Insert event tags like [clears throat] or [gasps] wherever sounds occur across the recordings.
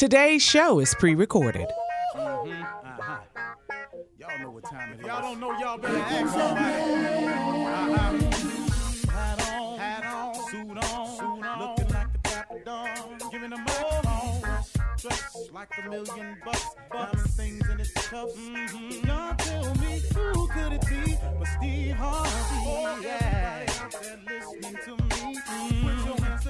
Today's show is pre recorded. Y'all know what time it is. Y'all don't know, y'all better ask somebody. Uh-huh. Hat on, hat on, suit on, suit on. Looking like the Dapper Dawn. Giving them all Dressed like a million bucks. Diamond things in its cuffs. Mm-hmm. Y'all tell me who could it be but Steve Harvey? Oh, yeah. They're listening to me. Mm-hmm.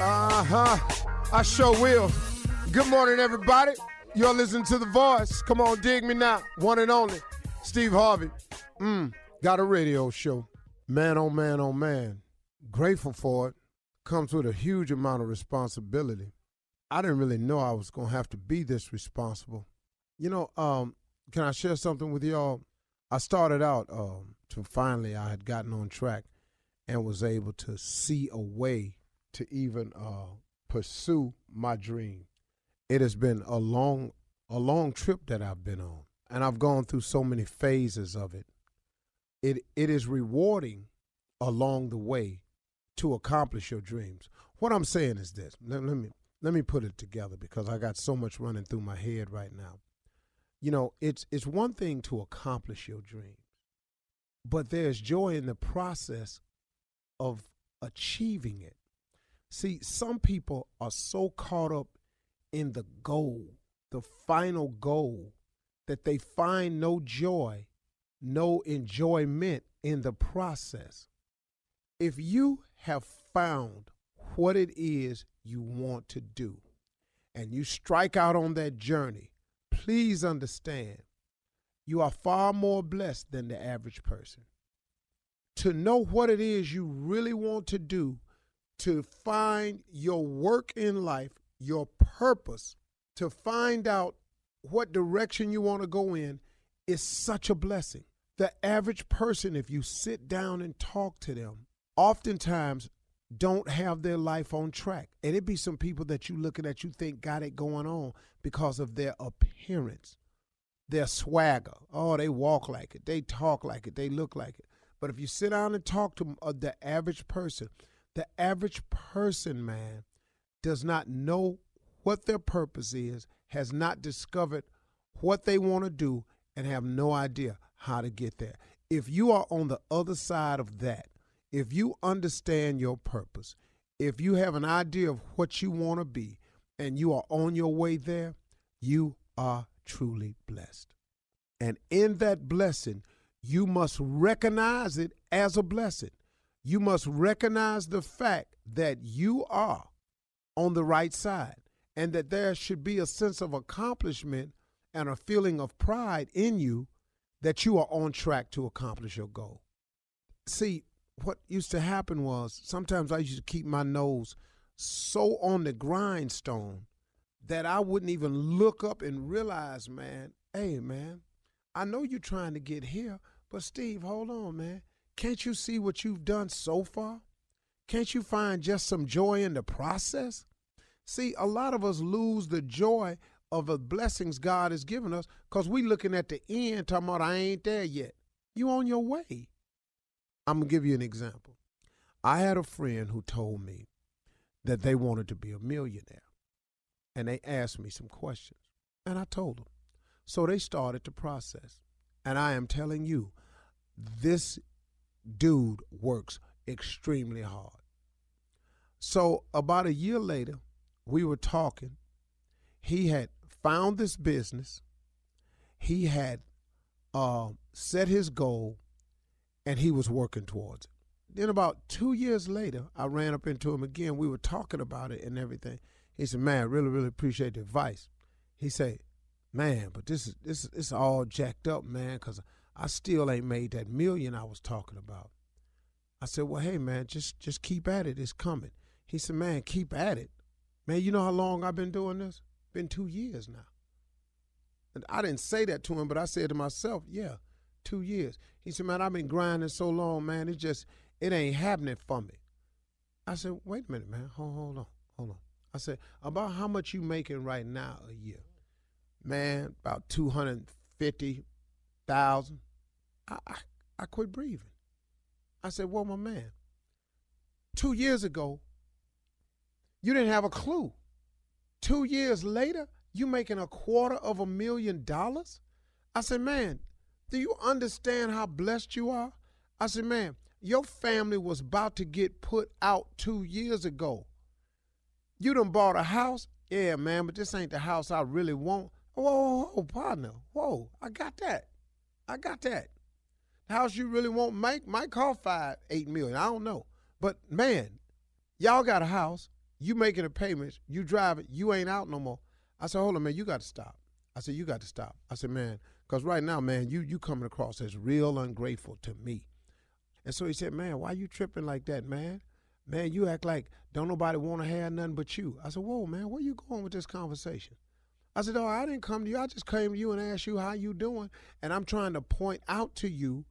Uh huh. I sure will. Good morning, everybody. You're listening to The Voice. Come on, dig me now. One and only. Steve Harvey. Mm, got a radio show. Man, oh man, oh man. Grateful for it. Comes with a huge amount of responsibility. I didn't really know I was going to have to be this responsible. You know, um, can I share something with y'all? I started out um, to finally, I had gotten on track and was able to see a way to even uh, pursue my dream. It has been a long, a long trip that I've been on, and I've gone through so many phases of it. It it is rewarding along the way to accomplish your dreams. What I'm saying is this. Let, let me let me put it together because I got so much running through my head right now. You know, it's it's one thing to accomplish your dreams, but there's joy in the process of achieving it. See, some people are so caught up in the goal, the final goal, that they find no joy, no enjoyment in the process. If you have found what it is you want to do and you strike out on that journey, please understand you are far more blessed than the average person. To know what it is you really want to do, to find your work in life, your purpose, to find out what direction you want to go in is such a blessing. The average person, if you sit down and talk to them, oftentimes don't have their life on track. And it be some people that you looking at you think got it going on because of their appearance, their swagger. Oh, they walk like it, they talk like it, they look like it. But if you sit down and talk to uh, the average person, the average person, man, does not know what their purpose is, has not discovered what they want to do, and have no idea how to get there. If you are on the other side of that, if you understand your purpose, if you have an idea of what you want to be, and you are on your way there, you are truly blessed. And in that blessing, you must recognize it as a blessing. You must recognize the fact that you are on the right side and that there should be a sense of accomplishment and a feeling of pride in you that you are on track to accomplish your goal. See, what used to happen was sometimes I used to keep my nose so on the grindstone that I wouldn't even look up and realize, man, hey, man, I know you're trying to get here, but Steve, hold on, man. Can't you see what you've done so far? Can't you find just some joy in the process? See, a lot of us lose the joy of the blessings God has given us because we looking at the end talking about I ain't there yet. You on your way. I'm gonna give you an example. I had a friend who told me that they wanted to be a millionaire. And they asked me some questions. And I told them. So they started the process. And I am telling you, this dude works extremely hard. So about a year later, we were talking. He had found this business. He had uh, set his goal and he was working towards it. Then about two years later, I ran up into him again. We were talking about it and everything. He said, "Man, I really, really appreciate the advice." He said, "Man, but this is this is all jacked up, man, because I still ain't made that million I was talking about." I said, "Well, hey, man, just just keep at it. It's coming." He said, "Man, keep at it, man. You know how long I've been doing this? Been two years now." And I didn't say that to him, but I said to myself, "Yeah." two years. He said, man, I've been grinding so long, man. It just, it ain't happening for me. I said, wait a minute, man. Hold, hold on, hold on. I said, about how much you making right now a year? Man, about 250,000. I, I, I quit breathing. I said, well, my man, two years ago, you didn't have a clue. Two years later, you making a quarter of a million dollars? I said, man, do you understand how blessed you are? I said, man, your family was about to get put out two years ago. You done bought a house? Yeah, man, but this ain't the house I really want. Whoa, whoa, whoa, partner. Whoa, I got that. I got that. The house you really want might might cost five, eight million. I don't know. But man, y'all got a house. You making the payments. You drive it. You ain't out no more. I said, hold on, man. You got to stop. I said, you got to stop. I said, man, because right now, man, you you coming across as real ungrateful to me. And so he said, man, why you tripping like that, man? Man, you act like don't nobody want to have nothing but you. I said, whoa, man, where you going with this conversation? I said, oh, I didn't come to you. I just came to you and asked you how you doing. And I'm trying to point out to you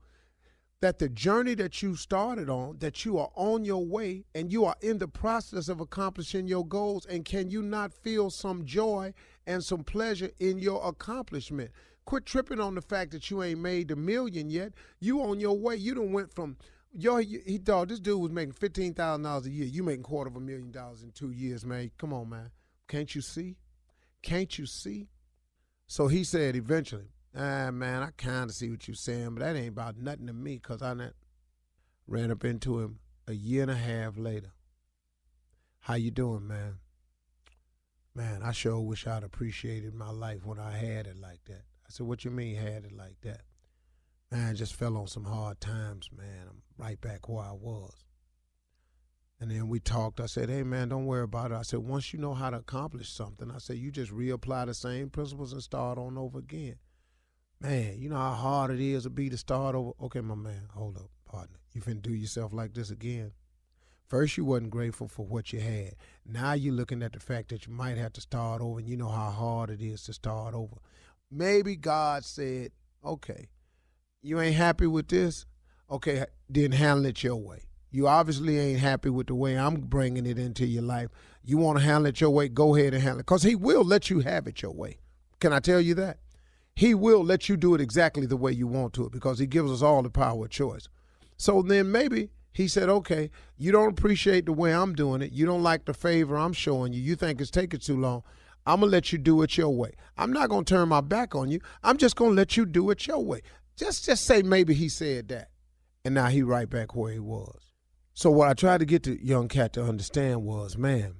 that the journey that you started on, that you are on your way and you are in the process of accomplishing your goals. And can you not feel some joy and some pleasure in your accomplishment? Quit tripping on the fact that you ain't made the million yet. You on your way. You done went from yo. He thought this dude was making fifteen thousand dollars a year. You making quarter of a million dollars in two years, man. Come on, man. Can't you see? Can't you see? So he said eventually, ah, man, I kind of see what you're saying, but that ain't about nothing to me because I ran up into him a year and a half later. How you doing, man? Man, I sure wish I'd appreciated my life when I had it like that. I said, what you mean had it like that? Man, I just fell on some hard times, man. I'm right back where I was. And then we talked. I said, hey, man, don't worry about it. I said, once you know how to accomplish something, I said, you just reapply the same principles and start on over again. Man, you know how hard it is to be to start over. Okay, my man, hold up, partner. You finna do yourself like this again. First, you wasn't grateful for what you had. Now you're looking at the fact that you might have to start over, and you know how hard it is to start over. Maybe God said, okay, you ain't happy with this? Okay, then handle it your way. You obviously ain't happy with the way I'm bringing it into your life. You want to handle it your way, go ahead and handle it. Because He will let you have it your way. Can I tell you that? He will let you do it exactly the way you want to it because He gives us all the power of choice. So then maybe He said, okay, you don't appreciate the way I'm doing it. You don't like the favor I'm showing you. You think it's taking too long. I'm going to let you do it your way. I'm not going to turn my back on you. I'm just going to let you do it your way. Just just say maybe he said that. And now he right back where he was. So what I tried to get the young cat to understand was, man,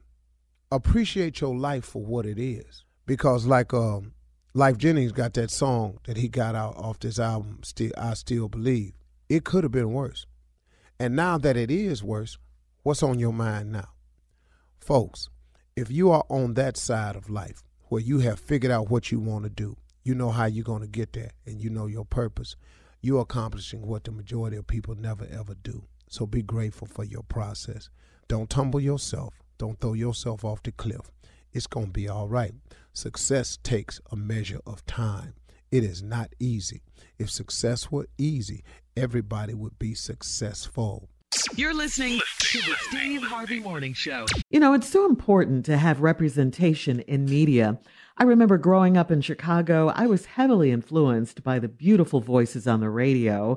appreciate your life for what it is. Because like um, Lyfe Jennings got that song that he got out off this album, Still I Still Believe. It could have been worse. And now that it is worse, what's on your mind now? Folks, if you are on that side of life where you have figured out what you want to do, you know how you're going to get there, and you know your purpose, you're accomplishing what the majority of people never ever do. So be grateful for your process. Don't tumble yourself. Don't throw yourself off the cliff. It's going to be all right. Success takes a measure of time. It is not easy. If success were easy, everybody would be successful. You're listening to the Steve Harvey Morning Show. You know, it's so important to have representation in media. I remember growing up in Chicago, I was heavily influenced by the beautiful voices on the radio.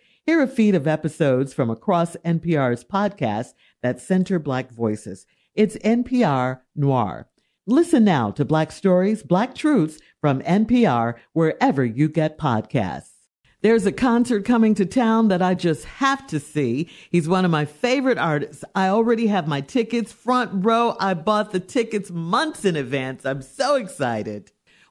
Hear a feed of episodes from across NPR's podcasts that center Black voices. It's NPR Noir. Listen now to Black Stories, Black Truths from NPR wherever you get podcasts. There's a concert coming to town that I just have to see. He's one of my favorite artists. I already have my tickets front row. I bought the tickets months in advance. I'm so excited.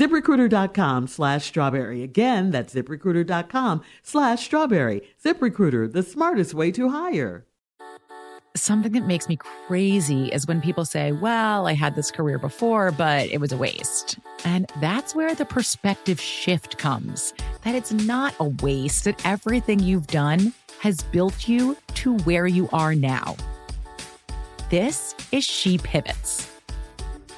ZipRecruiter.com slash strawberry. Again, that's ziprecruiter.com slash strawberry. ZipRecruiter, the smartest way to hire. Something that makes me crazy is when people say, Well, I had this career before, but it was a waste. And that's where the perspective shift comes that it's not a waste, that everything you've done has built you to where you are now. This is She Pivots,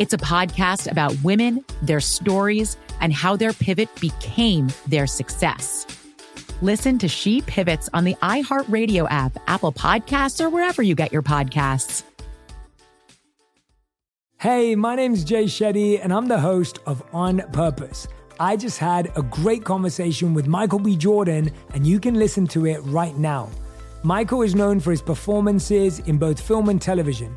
It's a podcast about women, their stories, and how their pivot became their success. Listen to She Pivots on the iHeartRadio app, Apple Podcasts, or wherever you get your podcasts. Hey, my name's Jay Shetty, and I'm the host of On Purpose. I just had a great conversation with Michael B. Jordan, and you can listen to it right now. Michael is known for his performances in both film and television.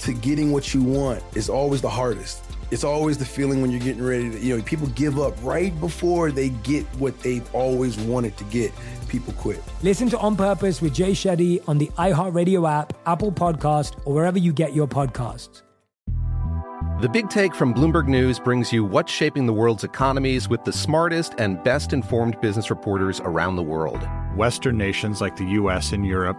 to getting what you want is always the hardest. It's always the feeling when you're getting ready to, you know, people give up right before they get what they've always wanted to get. People quit. Listen to On Purpose with Jay Shetty on the iHeartRadio app, Apple Podcast, or wherever you get your podcasts. The Big Take from Bloomberg News brings you what's shaping the world's economies with the smartest and best informed business reporters around the world. Western nations like the US and Europe.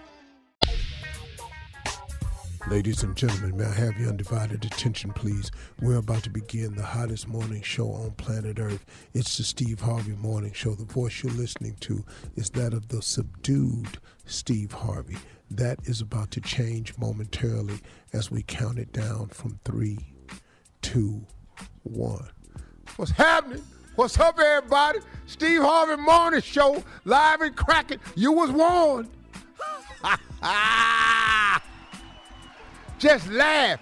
Ladies and gentlemen, may I have your undivided attention, please? We're about to begin the hottest morning show on planet Earth. It's the Steve Harvey Morning Show. The voice you're listening to is that of the subdued Steve Harvey. That is about to change momentarily as we count it down from three, two, one. What's happening? What's up, everybody? Steve Harvey Morning Show, live and cracking. You was warned. [laughs] Just laugh.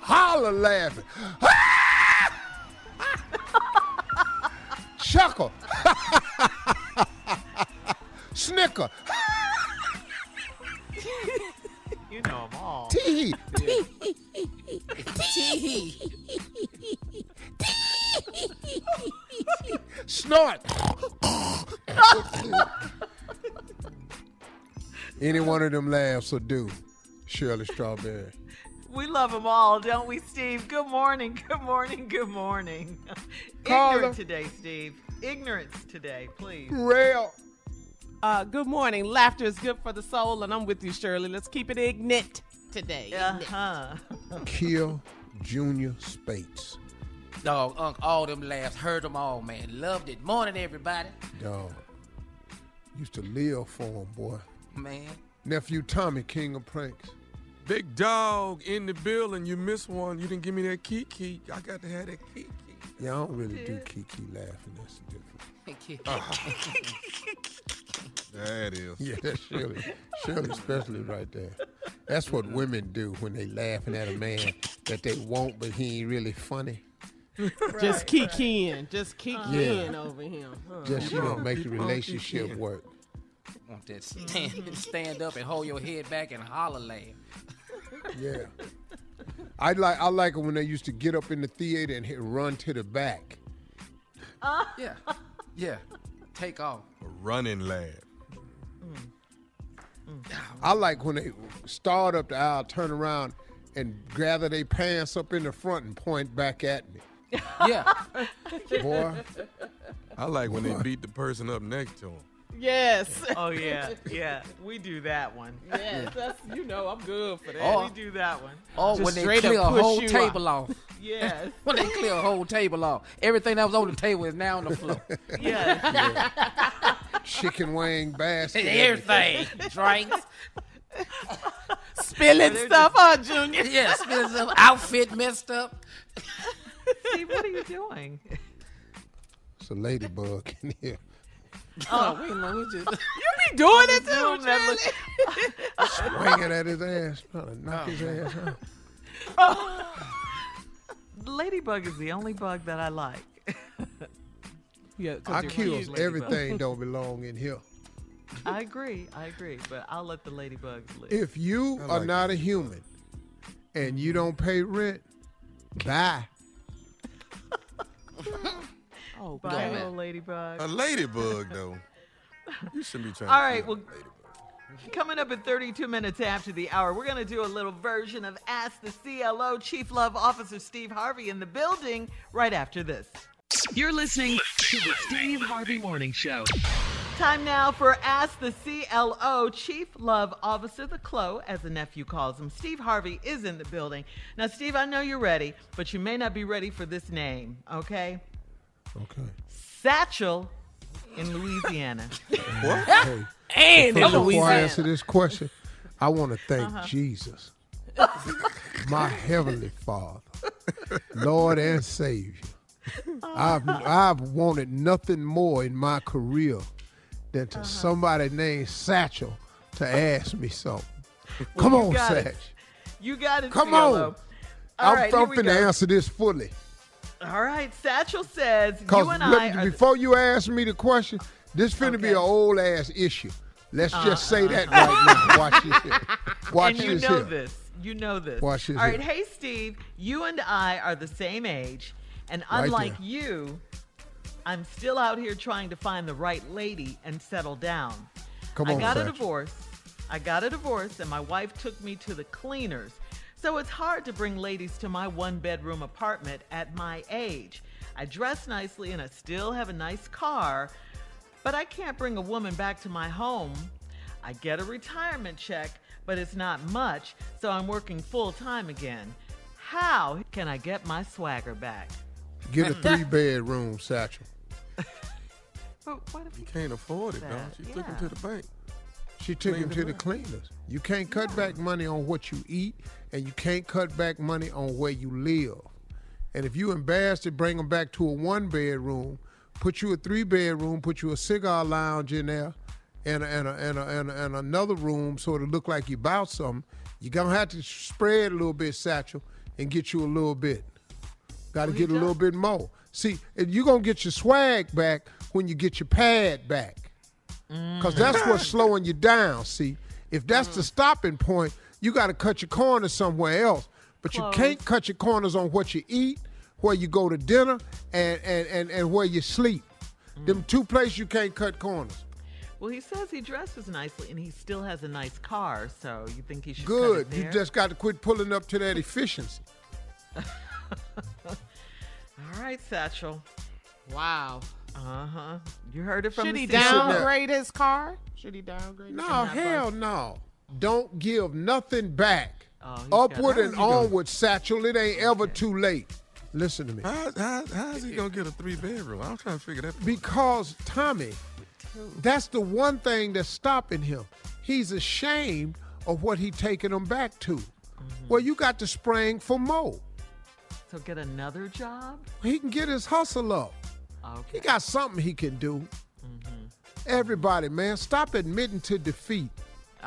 Holler laughing. Chuckle. Snicker. you know them all. Tee. Tee. Snort. Any one of them laughs will do. Shirley Strawberry. [laughs] We love them all, don't we, Steve? Good morning, good morning, good morning. [laughs] Carla. Ignorant today, Steve. Ignorance today, please. Rail. Uh, good morning. Laughter is good for the soul, and I'm with you, Shirley. Let's keep it ignut today. Uh-huh. [laughs] Kill Junior Spates. Dog, Unc, all them laughs, heard them all, man. Loved it. Morning, everybody. Dog. Used to live for him, boy. Man. Nephew Tommy, king of pranks. Big dog in the building. You missed one. You didn't give me that kiki. I got to have that kiki. Yeah, I don't really do kiki laughing. That's different. [laughs] Uh-huh. That is. [laughs] Yeah, that's Shirley. Shirley especially right there. That's what women do when they laughing at a man. that they want, but he ain't really funny. Just kikiing. Just kikiing Yeah. over him. Huh. Just you know, make the relationship work. Want that mm-hmm. stand, stand up and hold your head back and holler laugh. Yeah. I like I like it when they used to get up in the theater and hit, run to the back. [laughs] Yeah, yeah. Take off. A running laugh. Mm. Mm. I like when they start up the aisle, turn around, and gather their pants up in the front and point back at me. Yeah. Boy, I like when they beat the person up next to him. Yes. [laughs] Oh yeah, yeah. We do that one. Yes, that's you know I'm good for that. Oh. we do that one. Oh, Just when they straight up clear a whole table out. off. [laughs] Yes. [laughs] when they clear a whole table off. Everything that was on the table is now on the floor. Yeah. chicken wing basket. Everything. Drinks. Spilling They're stuff, huh, Junior? Yeah, spilling some outfit messed up. Steve, what are you doing? It's a ladybug in here. [laughs] Oh, we know we just. [laughs] You be doing it too, Doing that Shirley. Swinging at his ass, trying to knock his ass out. [laughs] Oh. Ladybug is the only bug that I like. Yeah, 'cause I you're kills everything don't belong in here. I agree, I agree, but I'll let the ladybugs live. If you I are like not a human and you don't pay rent, bye. Oh, Bye, man. little ladybug. A ladybug, though. You shouldn't be trying All to right, kill a well, ladybug. Coming up at 32 minutes after the hour, we're going to do a little version of Ask the CLO. Chief Love Officer Steve Harvey in the building right after this. You're listening to the Steve Harvey Morning Show. Time now for Ask the CLO. Chief Love Officer, the CLO, as the nephew calls him. Steve Harvey is in the building. Now, Steve, I know you're ready, but you may not be ready for this name, okay? Okay. Satchel in Louisiana. [laughs] What? Hey, And before I answer this question, I want to thank Uh-huh. Jesus, my heavenly Father, Lord and Savior. I've I've wanted nothing more in my career than Uh-huh. to somebody named Satchel to ask me something. Well, Come on, got it. Satch. You got it, Come CLO. on. All I'm, right, I'm here we finna answer this fully. All right, Satchel says you and I before you ask me the question, this finna be an old ass issue. Let's uh, just say uh, that uh. right now. Watch this. Here. [laughs] Watch and you this know here. this. You know this. Watch this All right, here. hey Steve, you and I are the same age, and Right unlike there. you, I'm still out here trying to find the right lady and settle down. Come I on, got a divorce. I got a divorce, and my wife took me to the cleaners. So it's hard to bring ladies to my one bedroom apartment at my age. I dress nicely and I still have a nice car, but I can't bring a woman back to my home. I get a retirement check, but it's not much, so I'm working full time again. How can I get my swagger back? Get a [laughs] three bedroom Satchel. But what if You can't afford it, though. That, She took him to the bank. She took him Cleaned to him the cleaners. You can't cut back money on what you eat, and you can't cut back money on where you live. And if you embarrassed to bring them back to a one bedroom, put you a three bedroom, put you a cigar lounge in there, and a, and a, and, a, and, a, and another room so it look like you bought something. You're gonna have to spread a little bit, Satchel, and get you a little bit. Got to get a little bit more. See, and you're gonna get your swag back when you get your pad back. Because that's what's mm. slowing you down. See, if that's the mm. stopping point, you got to cut your corners somewhere else. But you can't cut your corners on what you eat, where you go to dinner, and and and, and where you sleep. Them two places you can't cut corners. Well, he says he dresses nicely and he still has a nice car, so you think he should Good. cut it You just got to quit pulling up to that efficiency. [laughs] [laughs] All right, Satchel. Wow. Uh huh. You heard it from the. Should the he downgrade his car? Should he downgrade? his No, car? hell no. Don't give nothing back. Oh, Upward and onward, Satchel. It ain't ever too late. Listen to me. How, how, how is he going to get a three bedroom? I'm trying to figure that Because Tommy, that's the one thing that's stopping him. He's ashamed of what he taking them back to. Mm-hmm. Well, you got to spring for more. So get another job? He can get his hustle up. Okay. He got something he can do. Mm-hmm. Everybody, man, stop admitting to defeat.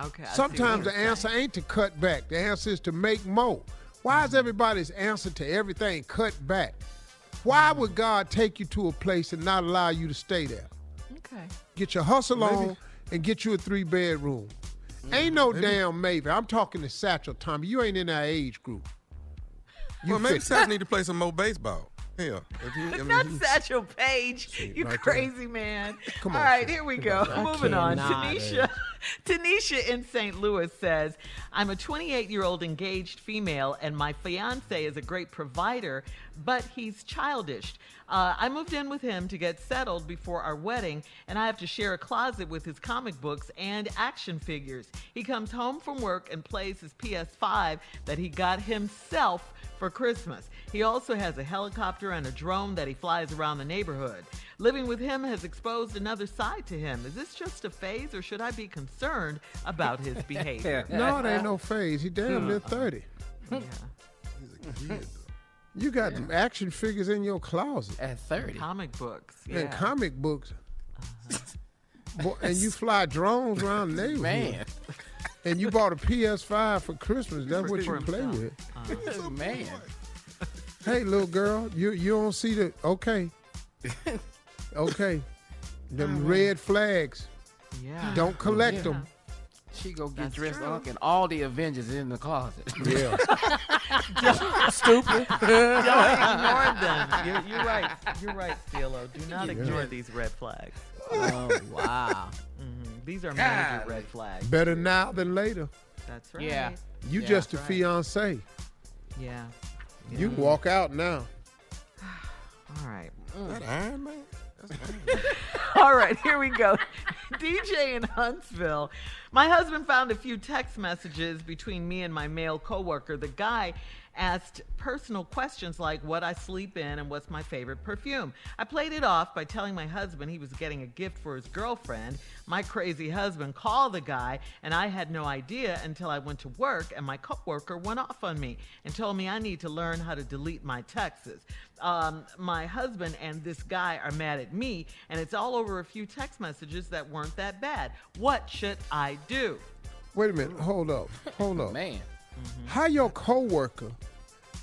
Okay. I Sometimes the answer ain't to cut back. The answer is to make more. Why is everybody's answer to everything cut back? Why would God take you to a place and not allow you to stay there? Okay. Get your hustle Maybe- on and get you a three bedroom. Ain't no Maybe- damn Maybe. I'm talking to Satchel Tommy. You ain't in our age group. You well, maybe fit- Sats [laughs] need to play some more baseball. Hell, if he, I mean, Not he- Satchel Paige, you right there. crazy man. Come on, right, sis. here we go. on, I Moving on. cannot. Tanisha, [laughs] Tanisha in St. Louis says, I'm a 28 year old engaged female, and my fiance is a great provider, but he's childish. Uh, I moved in with him to get settled before our wedding, and I have to share a closet with his comic books and action figures. He comes home from work and plays his PS5 that he got himself for Christmas. He also has a helicopter and a drone that he flies around the neighborhood. Living with him has exposed another side to him. Is this just a phase, or should I be concerned about his [laughs] behavior? No, it ain't no phase. He damn near uh-uh. 30. You got them action figures in your closet At 30. Comic books. Yeah. and comic books. Uh-huh. Boy, and you fly drones around the neighborhood. Man. And you bought a PS5 for Christmas. That's what you For play himself. with. Uh-huh. Man. Hey, little girl, you you don't see the okay. [laughs] Okay. Them red flags. Yeah. Don't collect Yeah. them. She go get That's dressed true. up and all the Avengers in the closet. Yeah. [laughs] Stupid. [laughs] Don't ignore them. You're, you're right. You're right, Steelo. Do not ignore these red flags. Oh, wow. Mhm. These are major God. red flags. Better now than later. That's right. Yeah. You Yeah, just a that's right. fiance. Yeah. You can walk out now. [sighs] All right. Mm. That Iron Man? That's Iron Man. [laughs] All right, here we go. [laughs] DJ in Huntsville. My husband found a few text messages between me and my male coworker. The guy asked personal questions like what I sleep in and what's my favorite perfume. I played it off by telling my husband he was getting a gift for his girlfriend. My crazy husband called the guy, and I had no idea until I went to work and my coworker went off on me and told me I need to learn how to delete my texts. Um, my husband and this guy are mad at me, and it's all over a few text messages that weren't that bad. What should I do? Wait a minute. Hold up. Hold up. [laughs] Man. How your coworker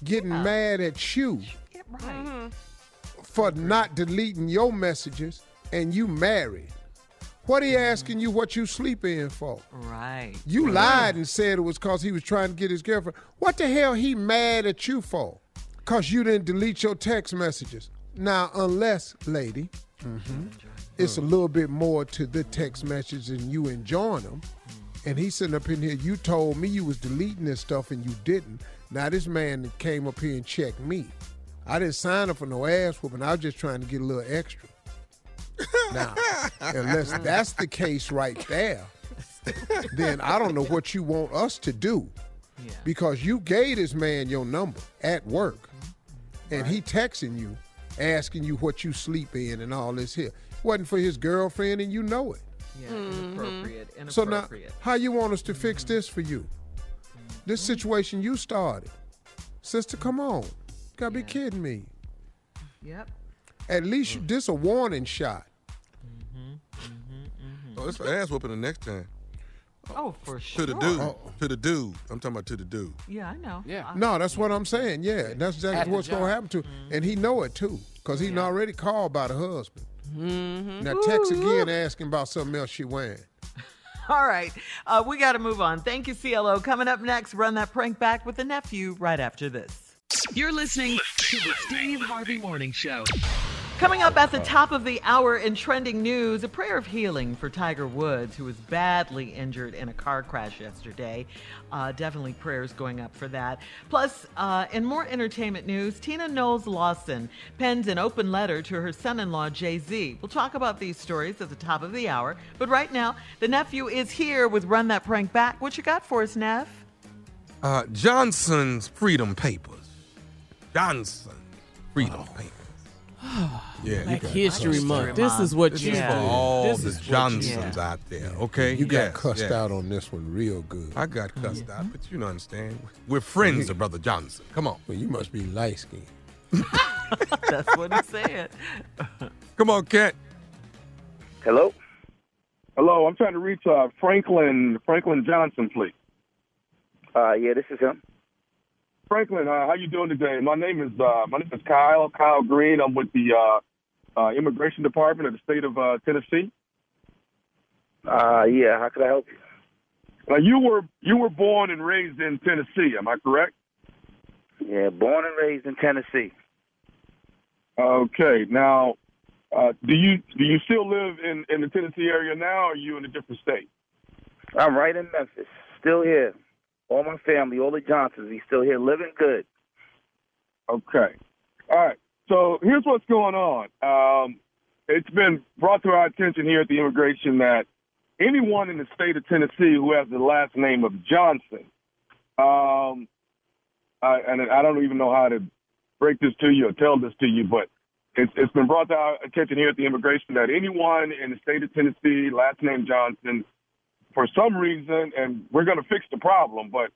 getting mad at you Yeah, right. Mm-hmm. for not deleting your messages and you married? What he mm-hmm. asking you what you sleep in for? Right. You lied and said it was cause he was trying to get his girlfriend. What the hell he mad at you for? Cause you didn't delete your text messages. Now, unless, lady, mm-hmm. it's a mm. little bit more to the text message and you enjoying them. Mm. And he's sitting up in here, you told me you was deleting this stuff and you didn't. Now this man came up here and checked me. I didn't sign up for no ass whooping. I was just trying to get a little extra. Now, unless [laughs] that's the case right there, then I don't know what you want us to do. Yeah. Because you gave this man your number at work, and he texting you, asking you what you sleep in and all this here. Wasn't for his girlfriend, and you know it. Yeah, inappropriate. Mm-hmm. So now, how you want us to fix mm-hmm. this for you? This situation you started, sister. Come on, you gotta be kidding me. yep. At least you, this a warning shot. Mm-hmm. Mm-hmm. Oh, it's for ass whooping the next time. Oh, for sure. To the dude. Oh. To the dude. I'm talking about to the dude. Yeah, I know. Yeah. No, that's what I'm saying. Yeah, that's exactly the what's gonna happen to, and he know it too, cause he already called by the husband. Mm-hmm. Now text again asking about something else she wearing. [laughs] All right. Uh, we got to move on. Thank you, CLO. Coming up next, run that prank back with the nephew right after this. You're listening to the Steve Harvey Morning Show. Coming up at the top of the hour in trending news, a prayer of healing for Tiger Woods, who was badly injured in a car crash yesterday. Uh, definitely prayers going up for that. Plus, uh, in more entertainment news, Tina Knowles Lawson pens an open letter to her son in law, Jay Z. We'll talk about these stories at the top of the hour. But right now, the nephew is here with Run That Prank Back. What you got for us, Neff? Uh, Johnson's Freedom Papers. Johnson's Freedom Papers. [sighs] Yeah. Black you got History Month. This is what This you is Yeah. for all This the is Johnsons out there. Okay. You got Yes, cussed yes. out on this one real good. I got cussed out, but you don't understand. We're friends of Brother Johnson. Come on. Well, you must be light skinned. [laughs] That's what he said. [laughs] Come on, Cat. Hello? Hello, I'm trying to reach uh, Franklin Franklin Johnson, please. Uh, yeah, this is him. Franklin, uh, how you doing today? My name is uh, my name is Kyle Kyle Green. I'm with the uh, uh, Immigration Department of the state of uh, Tennessee. Uh, yeah. How can I help you? Now you were you were born and raised in Tennessee. Am I correct? Yeah, born and raised in Tennessee. Okay. Now, uh, do you do you still live in in the Tennessee area now, or are you in a different state? I'm right in Memphis. Still here. All my family, all the Johnsons, we still here, living good. Okay. All right. So here's what's going on. Um, it's been brought to our attention here at the immigration that anyone in the state of Tennessee who has the last name of Johnson, um, I, and I don't even know how to break this to you or tell this to you, but it's, it's been brought to our attention here at the immigration that anyone in the state of Tennessee, last name Johnson, for some reason, and we're going to fix the problem, but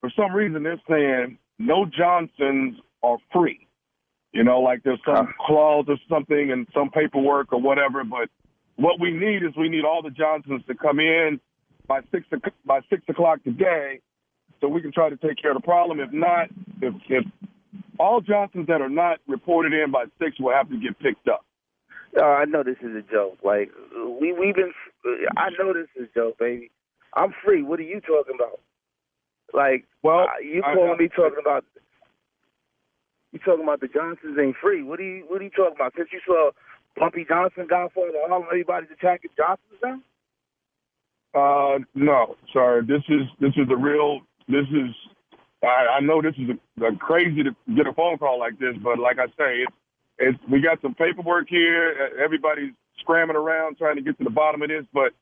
for some reason they're saying no Johnsons are free. You know, like there's some clause or something and some paperwork or whatever. But what we need is we need all the Johnsons to come in by six o- by six o'clock today, so we can try to take care of the problem. If not, if, if all Johnsons that are not reported in by six will have to get picked up. Uh, I know this is a joke. Like we we've been. I know this is a joke, baby. I'm free. What are you talking about? Like, well, uh, you calling me talking about? You talking about the Johnsons ain't free? What are you What are you talking about? Since you saw Bumpy Johnson, Godfather, all everybody's attacking Johnsons now. Uh, no, sorry. This is this is the real. This is. I, I know this is a, a crazy to get a phone call like this, but like I say, it's it's we got some paperwork here. Uh, Everybody's scrambling around trying to get to the bottom of this, but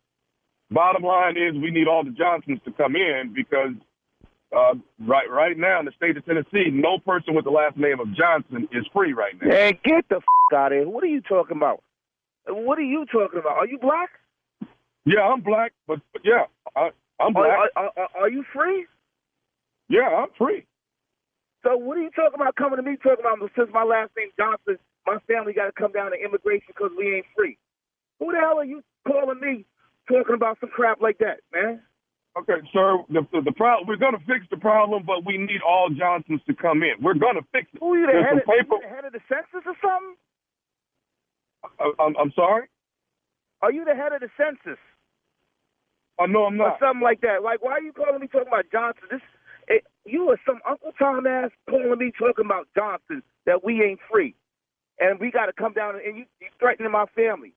bottom line is we need all the Johnsons to come in because uh, right right now in the state of Tennessee, no person with the last name of Johnson is free right now. Hey, get the f- out of here. What are you talking about? What are you talking about? Are you black? Yeah, I'm black, but, but yeah, I, I'm Are, black. are, are, are you free? yeah, I'm free. So what are you talking about coming to me talking about since my last name Johnson, my family got to come down to immigration because we ain't free? Who the hell are you calling me talking about some crap like that, man? Okay, sir. The the, the problem we're going to fix the problem, but we need all Johnsons to come in. We're going to fix it. Who you the There's head of, paper. you the head of the census or something? I- I'm, I'm sorry. Are you the head of the census? Oh no, I'm Or not. something like that. Like, why are you calling me talking about Johnson? This, you are some Uncle Tom ass calling me talking about Johnson that we ain't free, and we got to come down and you, you threatening my family.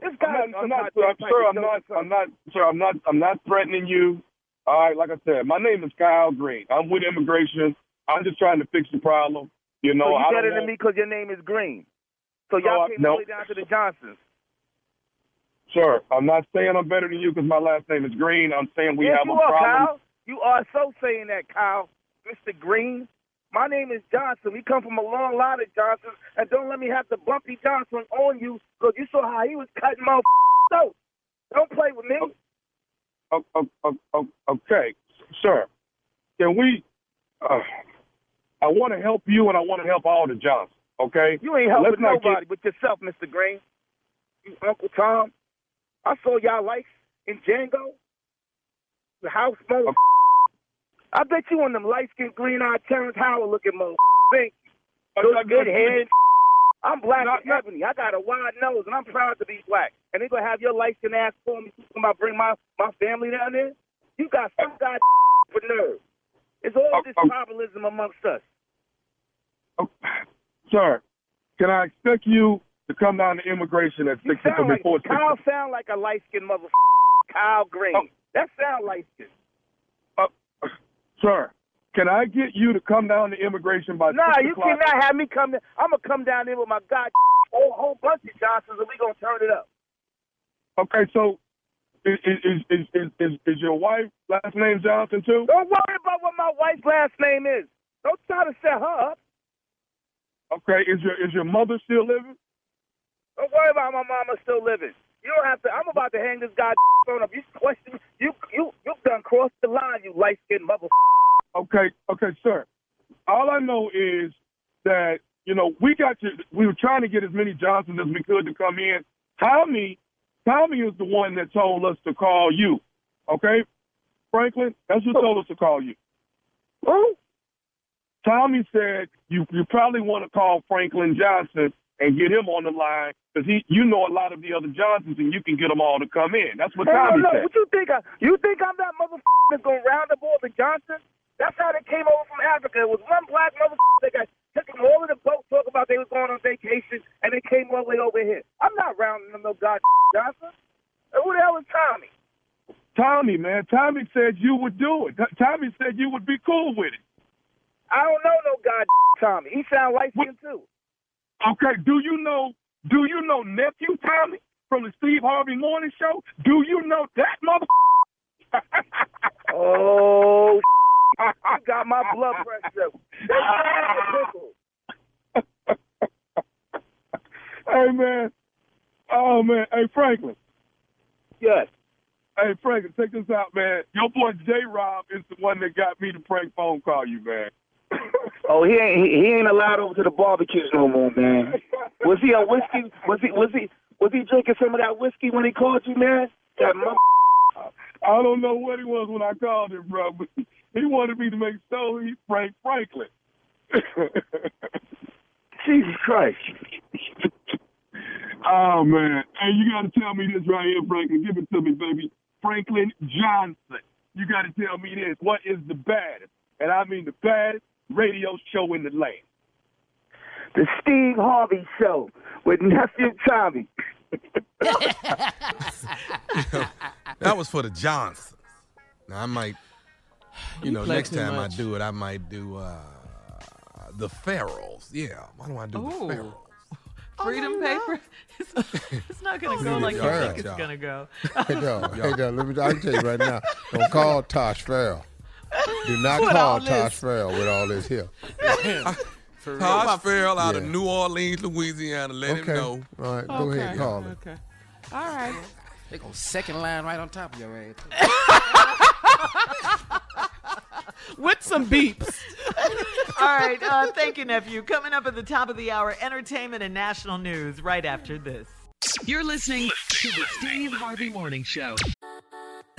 This guy, I'm not, I'm not, sir, I'm, not, I'm not, sir, I'm not, I'm not threatening you. All right, like I said, my name is Kyle Green. I'm with immigration. I'm just trying to fix the problem. You know, so you I better than want, me because your name is Green. So y'all I- came no. all the way down to the Johnsons. sir. I'm not saying I'm better than you because my last name is Green. I'm saying we yes, have a are, problem. Kyle. You are so saying that, Kyle. Mr. Green. My name is Johnson. We come from a long line of Johnsons, and don't let me have the bumpy Johnson on you because you saw how he was cutting my [laughs] throat. Don't play with me. Okay, sir. Can we? Uh, I want to help you, and I want to help all the Johnsons. Okay. You ain't helping not get- nobody but yourself, Mr. Green. You Uncle Tom. I saw y'all likes in Django. The house mother. I bet you on them light skinned green eyed Terrence Howard looking mother think. Good, good head. I'm black and ebony. I got a wide nose and I'm proud to be black. And they gonna have your light skinned ass for me talking about bring my, my family down there? You got some oh. guy for nerve. It's all oh, this oh. tribalism amongst us. Sir, can I expect you to come down to immigration at six Sound like, before? Kyle sound like a light skinned mother Kyle Green. Oh. That sound light skinned. Sir, can I get you to come down to immigration by Nah, you o'clock? cannot have me come. I'm gonna come down there with my god whole whole bunch of Johnsons, and we gonna turn it up. Okay, so is is is is, is, is your wife last name Johnson too? Don't worry about what my wife's last name is. Don't try to set her up. Okay, is your is your mother still living? Don't worry about my mama still living. You don't have to. I'm about to hang this guy [laughs] phone up. You question. You you you've done crossed the line. You light skinned mother. Okay, okay, sir. All I know is that you know we got to. We were trying to get as many Johnsons as we could to come in. Tommy, Tommy is the one that told us to call you. Okay, Franklin, that's who told us to call you. Who? Tommy said you you probably want to call Franklin Johnson and get him on the line because he you know a lot of the other Johnsons and you can get them all to come in. That's what Hell Tommy no. said. What you think? I, you think I'm that motherfucker that's gonna round up all the Johnsons? That's how they came over from Africa. It was one black motherfucker that got took them all of the boat talk about they was going on vacation and they came all the way over here. I'm not rounding them no god Johnson. And who the hell is Tommy? Tommy, man, Tommy said you would do it. Tommy said you would be cool with it. I don't know no god Tommy. He sound like skinned too. Okay, do you know do you know nephew Tommy from the Steve Harvey Morning Show? Do you know that mother? Oh, [laughs] I got my blood pressure. hey man, oh man, hey Franklin. Yes. Hey Franklin, check this out, man. Your boy J Rob is the one that got me to prank phone call you, man. [laughs] Oh, he ain't he, he ain't allowed over to the barbecues no more, man. Was he a whiskey? Was he was he was he drinking some of that whiskey when he called you, man? That mother. I don't know what he was when I called him, bro, but he wanted me to make sure he pranked Franklin. [laughs] Jesus Christ. oh man. Hey, you gotta tell me this right here, Franklin. Give it to me, baby. Franklin Johnson. You gotta tell me this. What is the baddest? And I mean the baddest radio show in the land. The Steve Harvey Show with nephew Tommy. [laughs] that was for the Johnsons. Now I might, you, You know, next time much. I do it, I might do uh the Pharaohs. Yeah, why don't I do Ooh. the Pharaohs? [laughs] Freedom paper? [laughs] It's, it's not going to go Oh, like you think it's Yeah. going to go. Hey, dog. Hey, dog. Let me. I can tell you right now. Don't call Tosh Farrell. Do [laughs] not With call all Tosh this. Farrell with all this here. [laughs] Tosh Farrell out of New Orleans, Louisiana. Let Okay. him know. All right, go ahead and call him. Okay. All right. They go second line right on top of your ass. [laughs] With some beeps. All right. Uh, thank you, nephew. Coming up at the top of the hour, entertainment and national news right after this. You're listening to the Steve Harvey Morning Show.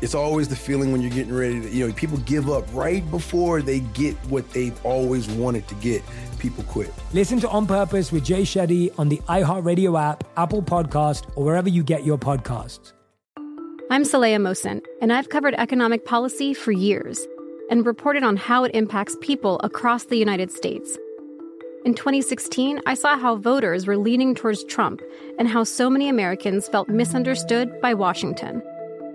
It's always the feeling when you're getting ready to, you know, people give up right before they get what they've always wanted to get. People quit. Listen to On Purpose with Jay Shetty on the iHeartRadio app, Apple Podcast, or wherever you get your podcasts. I'm Saleha Mohsin, and I've covered economic policy for years and reported on how it impacts people across the United States. In 2016, I saw how voters were leaning towards Trump and how so many Americans felt misunderstood by Washington.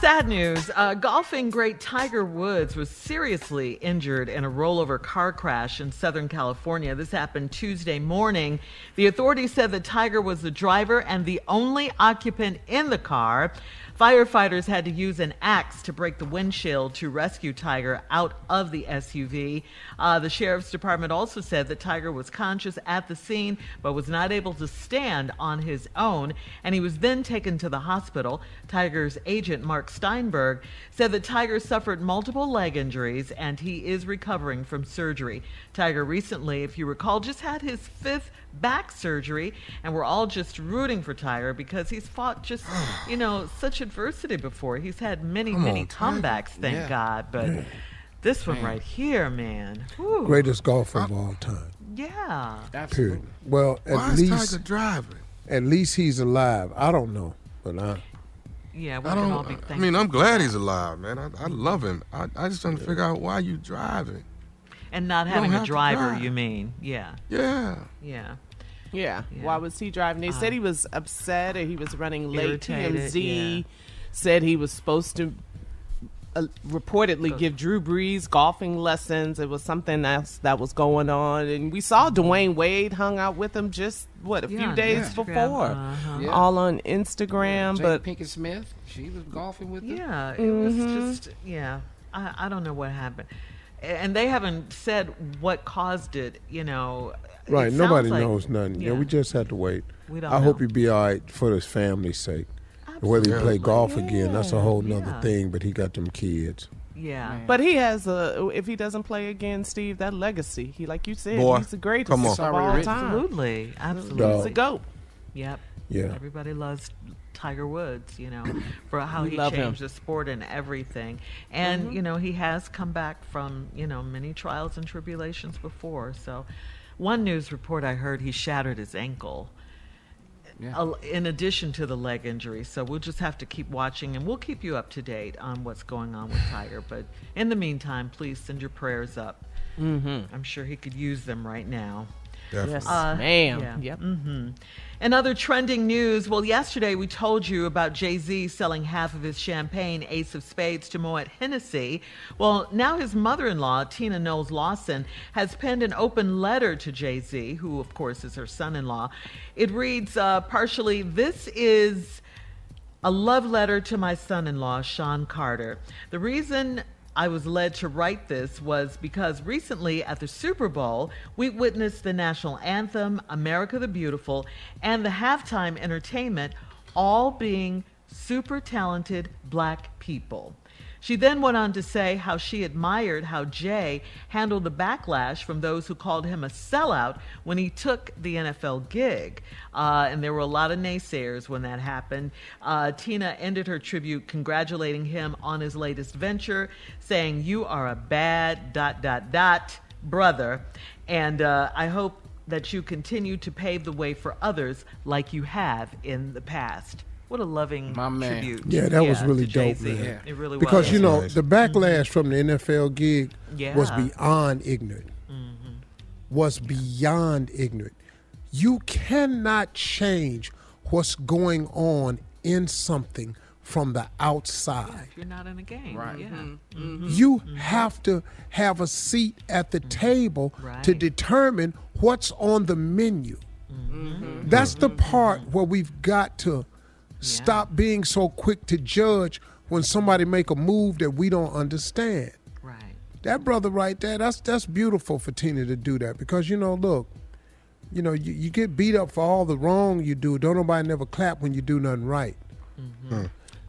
Sad news. Uh, golfing great Tiger Woods was seriously injured in a rollover car crash in Southern California. This happened Tuesday morning. The authorities said that Tiger was the driver and the only occupant in the car. Firefighters had to use an axe to break the windshield to rescue Tiger out of the SUV. Uh, the sheriff's department also said that Tiger was conscious at the scene but was not able to stand on his own, and he was then taken to the hospital. Tiger's agent, Mark Steinberg, said that Tiger suffered multiple leg injuries and he is recovering from surgery. Tiger recently, if you recall, just had his fifth back surgery, and we're all just rooting for Tiger because he's fought just, you know, [sighs] such adversity before. He's had many, Come many on, Tiger. comebacks, thank Yeah. God. But Yeah. [clears throat] this one Man. right here, man. whew. Greatest golfer of all time. Yeah. Period. Well, at Why is least Tiger driving? at least he's alive. I don't know, but I. Yeah, we I can don't. all be thankful. I mean, I'm glad he's alive, man. I, I love him. I, I just don't figure out why you driving. And not having a driver, you mean? Yeah. Yeah. Yeah. Yeah. Why was he driving? They said he was upset or he was running late. Irritated, TMZ yeah. said he was supposed to uh, reportedly give Drew Brees golfing lessons. It was something else that was going on, and we saw Dwyane Wade hung out with him just what a Yeah, few days Instagram, before, uh-huh. Yeah. all on Instagram. Jada but Pinkett Smith, she was golfing with him. Yeah, it Mhm. was just yeah. I, I don't know what happened, and they haven't said what caused it. You know, Right, nobody like- knows nothing. Yeah. yeah. we just have to wait. We don't I hope know. he be all right for his family's sake. Absolutely. Whether he play golf again, that's a whole nother Yeah. thing. But he got them kids. Yeah. But he has a. If he doesn't play again, Steve, that legacy. He, like you said, Boy, he's the greatest come on. of It's all already time. Absolutely, absolutely. Dog. He's a goat. Yep. Yeah. Everybody loves Tiger Woods, you know, [coughs] for how We he love him. changed the sport and everything. And, Mhm. you know, he has come back from, you know, many trials and tribulations before. So, one news report I heard he shattered his ankle. al- In addition to the leg injury, so we'll just have to keep watching and we'll keep you up to date on what's going on with Tiger. But in the meantime, please send your prayers up. Mm-hmm. I'm sure he could use them right now. Definitely. Yes, Uh, ma'am. yeah. Yep. hmm And other trending news. Well, yesterday we told you about Jay Z selling half of his champagne, Ace of Spades, to Moet Hennessy. Well, now his mother in law, Tina Knowles Lawson, has penned an open letter to Jay Z, who, of course, is her son in law. It reads uh, partially This is a love letter to my son in law, Sean Carter. The reason I was led to write this was because recently at the Super Bowl, we witnessed the national anthem, America the Beautiful, and the halftime entertainment all being super talented black people. She then went on to say how she admired how Jay handled the backlash from those who called him a sellout when he took the NFL gig. Uh, and there were a lot of naysayers when that happened. Uh, Tina ended her tribute congratulating him on his latest venture, saying, You are a bad dot dot dot brother. And uh, I hope that you continue to pave the way for others like you have in the past. What a loving My man. tribute. Yeah, that was to really dope, Jay-Z. man. It really because was. you know the backlash mm-hmm. from the NFL gig was beyond ignorant. Mm-hmm. Was beyond ignorant. You cannot change what's going on in something from the outside. If you're not in a game, Right. yeah. Mm-hmm. mm-hmm. You have to have a seat at the table to Right. determine what's on the menu. That's the part where we've got to stop being so quick to judge when somebody make a move that we don't understand. Right. That brother right there, that's that's beautiful for Tina to do that because you know, look, you know, you, you get beat up for all the wrong you do. Don't nobody never clap when you do nothing right.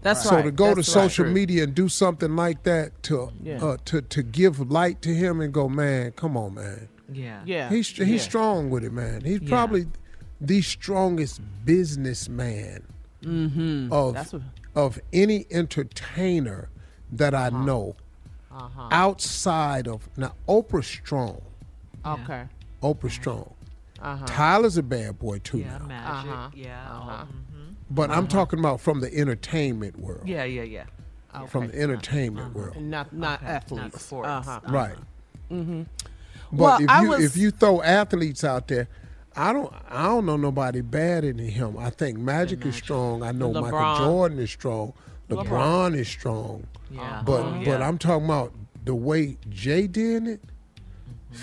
That's so right. to go That's to right. social media and do something like that to Yeah. uh, to to give light to him and go, man, come on, man. Yeah. Yeah. He's he's Yeah. strong with it, man. He's Yeah. probably the strongest businessman Mm-hmm. of what. of any entertainer that I know Uh-huh. outside of now Oprah strong. Okay. Oprah strong. Uh-huh. Tyler's a bad boy too Yeah, now. magic. Uh-huh. Yeah. Uh-huh. mhm. But I'm talking about from the entertainment world. Yeah, yeah, yeah. From the entertainment world. Not not Okay, not athletes. sports. Uh-huh. Right. Mm-hmm. But Well, if I you was- if you throw athletes out there, I don't I don't know nobody bad in him. I think Magic is strong. I know Michael Jordan is strong. LeBron, LeBron. is strong. Yeah. But Oh, but. I'm talking about the way Jay did it.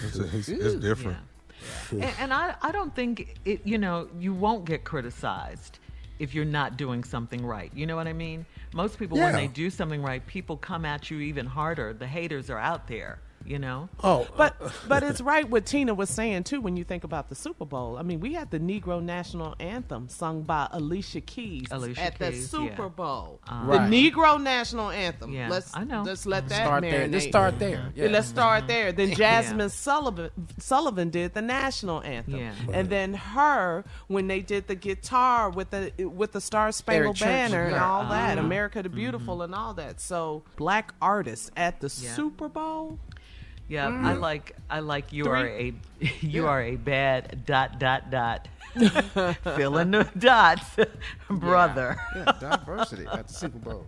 It's, it's, it's different. And, and I, I don't think it, you know, you won't get criticized if you're not doing something right. You know what I mean? Most people, when they do something right, people come at you even harder. The haters are out there, you know? Oh, But but it's right what Tina was saying too when you think about the Super Bowl. I mean, we had the Negro National Anthem sung by Alicia Keys Alicia at the Super yeah. Bowl. Uh, The Negro National Anthem. Yeah, let's I know. let's let that Start marinate. there. Let's start there. Yeah, Yeah. let's start there. Then [laughs] Jazmine Sullivan Sullivan did the national anthem, Yeah. and then her when they did the guitar with the with the Star Spangled Banner and yeah. all that, Uh-huh. America the Beautiful and all that. So black artists at the Yeah. Super Bowl. Yeah, I like I like you are a Three- [laughs] you are a bad dot dot dot [laughs] fill in the dots brother. Yeah, [laughs] diversity at the Super Bowl.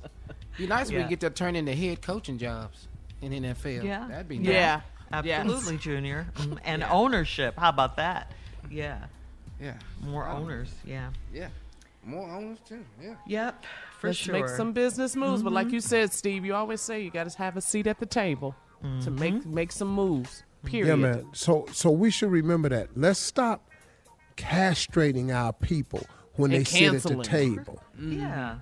Be nice if we get to turn into head coaching jobs in NFL. Yeah. that'd be nice. Yeah. Absolutely, Junior. Mm, And Yeah. ownership. How about that? Yeah. yeah, More owners. Yeah. yeah. More owners too. Yeah. Yep. For Let's sure. make some business moves. But like you said, Steve, you always say you got to have a seat at the table to mm-hmm. make make some moves. Period. Yeah, man. So so we should remember that. Let's stop castrating our people when And they sit at the table. Mm-hmm. Yeah.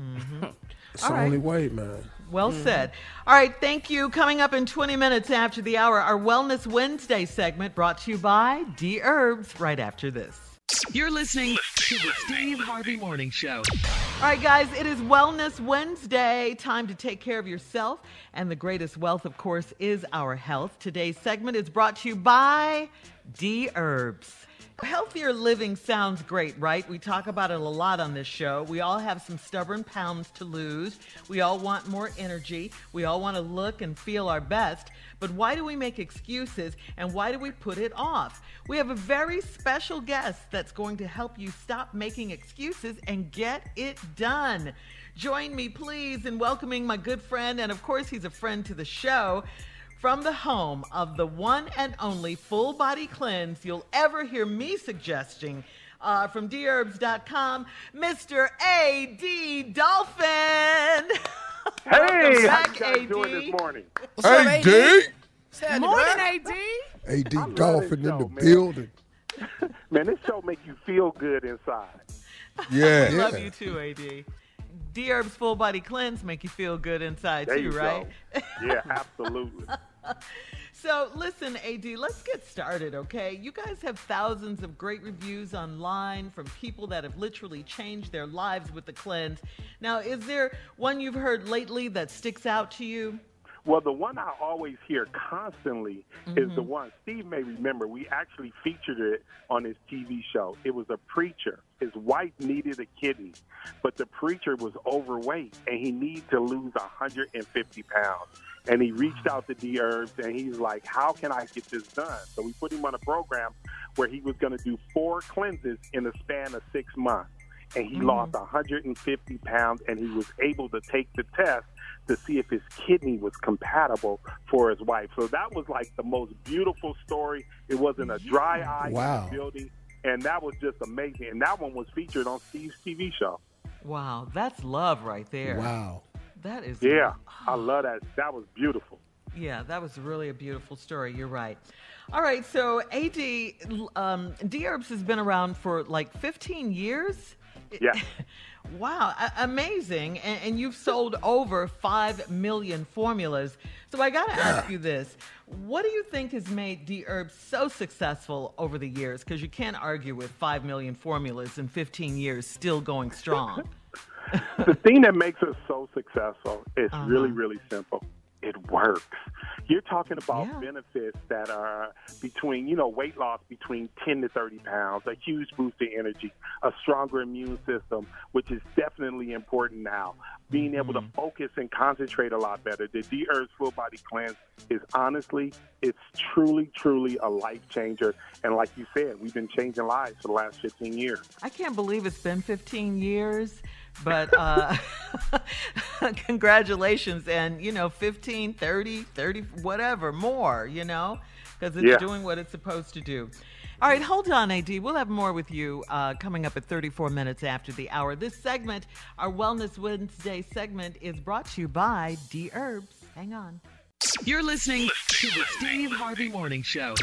Mm-hmm. It's All the right. only way, man. Well mm-hmm. said. All right, thank you. Coming up in 20 minutes after the hour, our Wellness Wednesday segment brought to you by D Herbs right after this. You're listening to the Steve Harvey Morning Show. All right, guys, it is Wellness Wednesday. Time to take care of yourself. And the greatest wealth, of course, is our health. Today's segment is brought to you by D Herbs. Healthier living sounds great, right? We talk about it a lot on this show. We all have some stubborn pounds to lose. We all want more energy. We all want to look and feel our best. But why do we make excuses and why do we put it off? We have a very special guest that's going to help you stop making excuses and get it done. Join me, please, in welcoming my good friend, and of course, he's a friend to the show. From the home of the one and only full body cleanse you'll ever hear me suggesting uh, from dherbs.com, Mr. A.D. Dolphin. [laughs] Hey, how back, you guys AD. doing this morning? What's up, Hey, AD? D. Morning, AD. AD Dolphin in the man. building. [laughs] Man, this show make you feel good inside. [laughs] Yeah. We love you too, AD. D Herb's full body cleanse make you feel good inside There too, you right? go. Yeah, absolutely. [laughs] So listen, AD, let's get started, okay? You guys have thousands of great reviews online from people that have literally changed their lives with the cleanse. Now, is there one you've heard lately that sticks out to you? Well, the one I always hear constantly is the Mhm. one Steve may remember. We actually featured it on his TV show. It was a preacher. His wife needed a kidney, but the preacher was overweight and he needed to lose 150 pounds. And he reached out to D Herbs and he's like, "How can I get this done?" So we put him on a program where he was going to do four cleanses in the span of six months, and he Mhm. lost 150 pounds, and he was able to take the test to see if his kidney was compatible for his wife. So that was like the most beautiful story. It wasn't a dry eye Wow. building, and that was just amazing. And that one was featured on Steve's TV show. Wow, that's love right there. Wow. That is Yeah, I [gasps] love that. That was beautiful. Yeah, that was really a beautiful story. You're right. All right, so AD um, D Herbs has been around for like 15 years. Yeah. [laughs] Wow, a- amazing. And, and you've sold over 5 million formulas. So I got to ask you this. What do you think has made D Herbs so successful over the years? Because you can't argue with 5 million formulas in 15 years still going strong. [laughs] the thing that makes us so successful is Uh-huh. really, really simple. It works. You're talking about benefits that are between, you know, weight loss between 10 to 30 pounds, a huge boost in energy, a stronger immune system, which is definitely important now. Being able to focus and concentrate a lot better. The D Herbs Full Body Cleanse is honestly, it's truly, truly a life changer. And like you said, we've been changing lives for the last 15 years. I can't believe it's been 15 years, but uh, [laughs] congratulations. And, you know, 15, 30, 30, whatever, more, you know, because it's Yeah. doing what it's supposed to do. All right, hold on, AD. We'll have more with you uh, coming up at 34 minutes after the hour. This segment, our Wellness Wednesday segment, is brought to you by D Herbs. Hang on. You're listening to the Steve Harvey Morning Show.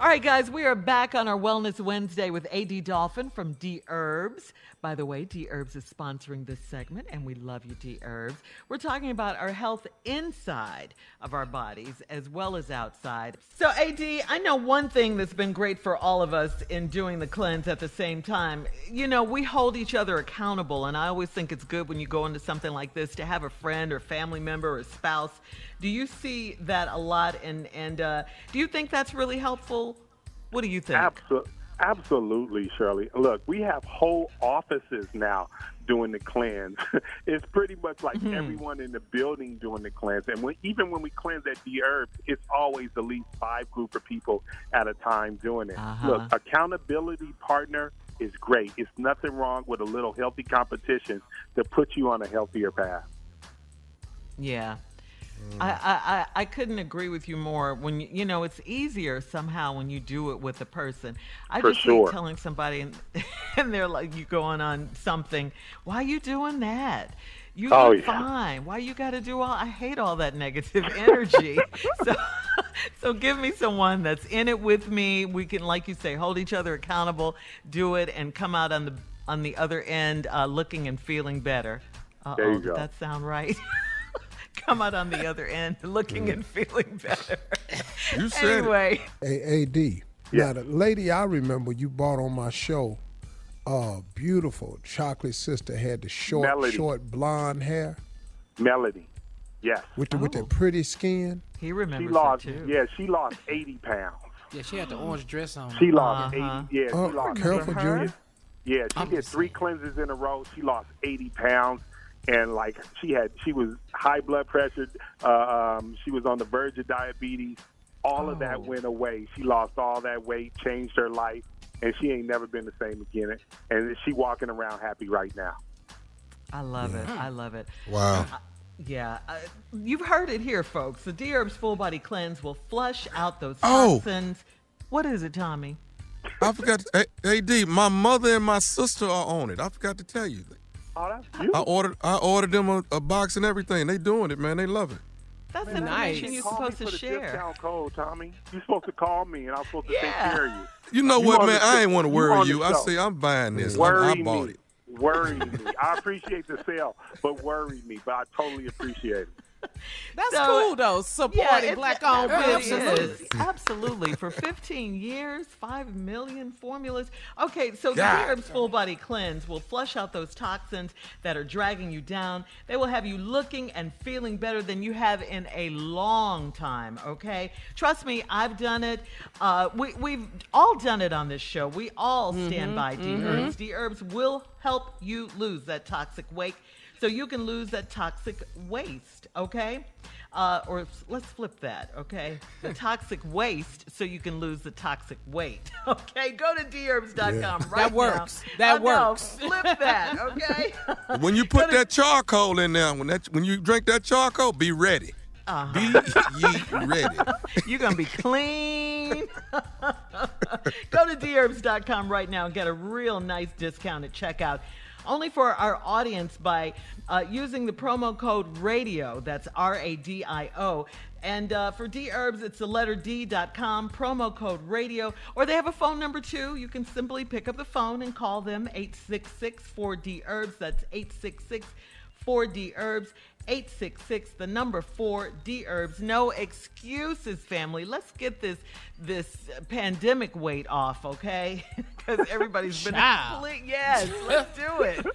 All right, guys, we are back on our Wellness Wednesday with AD Dolphin from D Herbs. By the way, D Herbs is sponsoring this segment, and we love you, D Herbs. We're talking about our health inside of our bodies as well as outside. So, AD, I know one thing that's been great for all of us in doing the cleanse at the same time. You know, we hold each other accountable, and I always think it's good when you go into something like this to have a friend or family member or spouse. Do you see that a lot, and and uh, do you think that's really helpful? What do you think? Absol- absolutely, Shirley. Look, we have whole offices now doing the cleanse. [laughs] it's pretty much like Mm-hmm. everyone in the building doing the cleanse. And when, even when we cleanse at D Herbs, it's always at least five group of people at a time doing it. Uh-huh. Look, accountability partner is great. It's nothing wrong with a little healthy competition to put you on a healthier path. Yeah. I, I, I I couldn't agree with you more. When you, you know, it's easier somehow when you do it with a person. I For just sure. hate telling somebody, and, [laughs] and they're like, "You going on something? Why are you doing that? You Oh, yeah. fine. Why you got to do all? I hate all that negative [laughs] energy. so, [laughs] so give me someone that's in it with me. We can, like you say, hold each other accountable, do it, and come out on the on the other end uh, looking and feeling better. Uh-oh, There you did that sound right? Come out on the other end looking and feeling better. You said it. anyway. Hey, AD. Now, the lady I remember you bought on my show, uh, beautiful chocolate sister, had the short, Melody. short blonde hair Melody, yes. with the, with that pretty skin. He She remembers lost, her too. yeah, she lost 80 pounds. Yeah, she had the orange dress on. She lost Uh-huh. 80. Yeah, Oh, she lost. careful, 80. Junior. Yeah, she I'm did three cleanses in a row. She lost 80 pounds, and like she had, she was high blood pressure. Uh, um, she was on the verge of diabetes. All of Oh. that went away. She lost all that weight, changed her life, and she ain't never been the same again. And she walking around happy right now. I love it. I love it. Wow. Uh, Yeah, uh, you've heard it here, folks. The D Herbs Full Body Cleanse will flush out those Oh. toxins. What is it, Tommy? I forgot. To, hey, AD, my mother and my sister are on it. I forgot to tell you. Oh, I ordered. I ordered them a, a box and everything. They doing it, man. They love it. That's Man, information you're call supposed me to for the share. Discount code, Tommy. You're supposed to call me, and I'm supposed to take care of you. You know You what, man? I show. ain't want to worry on you. I say I'm buying this. I, I bought me. it. Worry me. I appreciate the sale, but worry me. But I totally appreciate it. [laughs] That's So- cool though. Supporting it- black-owned businesses. [laughs] Absolutely. For 15 years, 5 million formulas. Okay, so the God. Herbs Full Body Cleanse will flush out those toxins that are dragging you down. They will have you looking and feeling better than you have in a long time, okay? Trust me, I've done it. Uh, we, we've all done it on this show. We all stand Mhm, by D. Herbs. D Herbs will help you lose that toxic weight so you can lose that toxic waste, okay? Uh, or let's flip that, okay? The [laughs] toxic waste so you can lose the toxic weight, [laughs] okay? Go to dherbs.com Yeah. right That works. now. That Oh, no, works. flip that, [laughs] okay? When you put that charcoal in there, when that when you drink that charcoal, be ready. Uh-huh. Be ye ready. You're going to be clean. Go to dherbs.com right now and get a real nice discount at checkout. Only for our audience by uh, using the promo code RADIO. That's R A D I O. And uh, for D Herbs, it's the letter D.com, promo code radio. Or they have a phone number too. You can simply pick up the phone and call them 866 4D Herbs. That's 866 4D Herbs. 866 the number 4 D Herbs. No excuses, family. Let's get this this pandemic weight off, okay? [laughs] Because everybody's been complete- Yes, let's do it.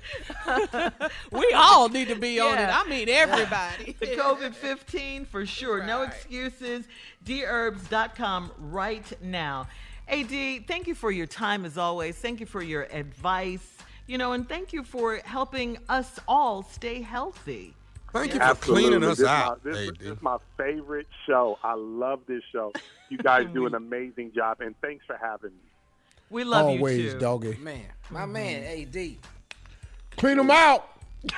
[laughs] We all need to be on it. I mean, everybody. [laughs] the COVID 15 for sure. No excuses. Dherbs.com right now. AD, thank you for your time as always. Thank you for your advice. You know, and thank you for helping us all stay healthy. Thank you for Absolutely. cleaning us This out. My, this, Hey, is- this is my favorite show. I love this show. You guys do an [laughs] amazing job, and thanks for having me. We love Always, you too. doggy. Man, my man, mm-hmm. AD. Clean them out. [laughs]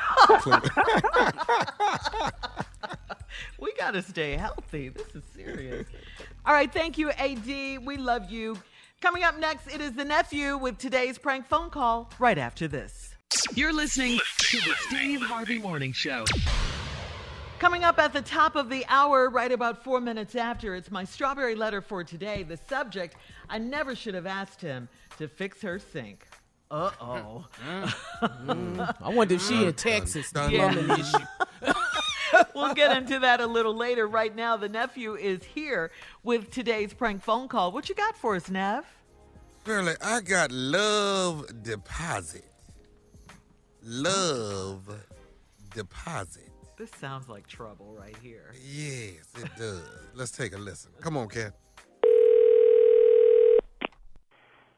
we got to stay healthy. This is serious. All right, thank you, AD. We love you. Coming up next, it is the nephew with today's prank phone call right after this. You're listening to the Steve Harvey Morning Show. Coming up at the top of the hour, right about four minutes after, it's my strawberry letter for today. The subject I never should have asked him to fix her sink. Uh oh. Mm. I wonder if she in Texas. The Yeah. [laughs] we'll get into that a little later. Right now, the nephew is here with today's prank phone call. What you got for us, Nev? Shirley, I got love deposit. Love deposit. This sounds like trouble right here. Yes, it does. Let's take a listen. Come on, Kat.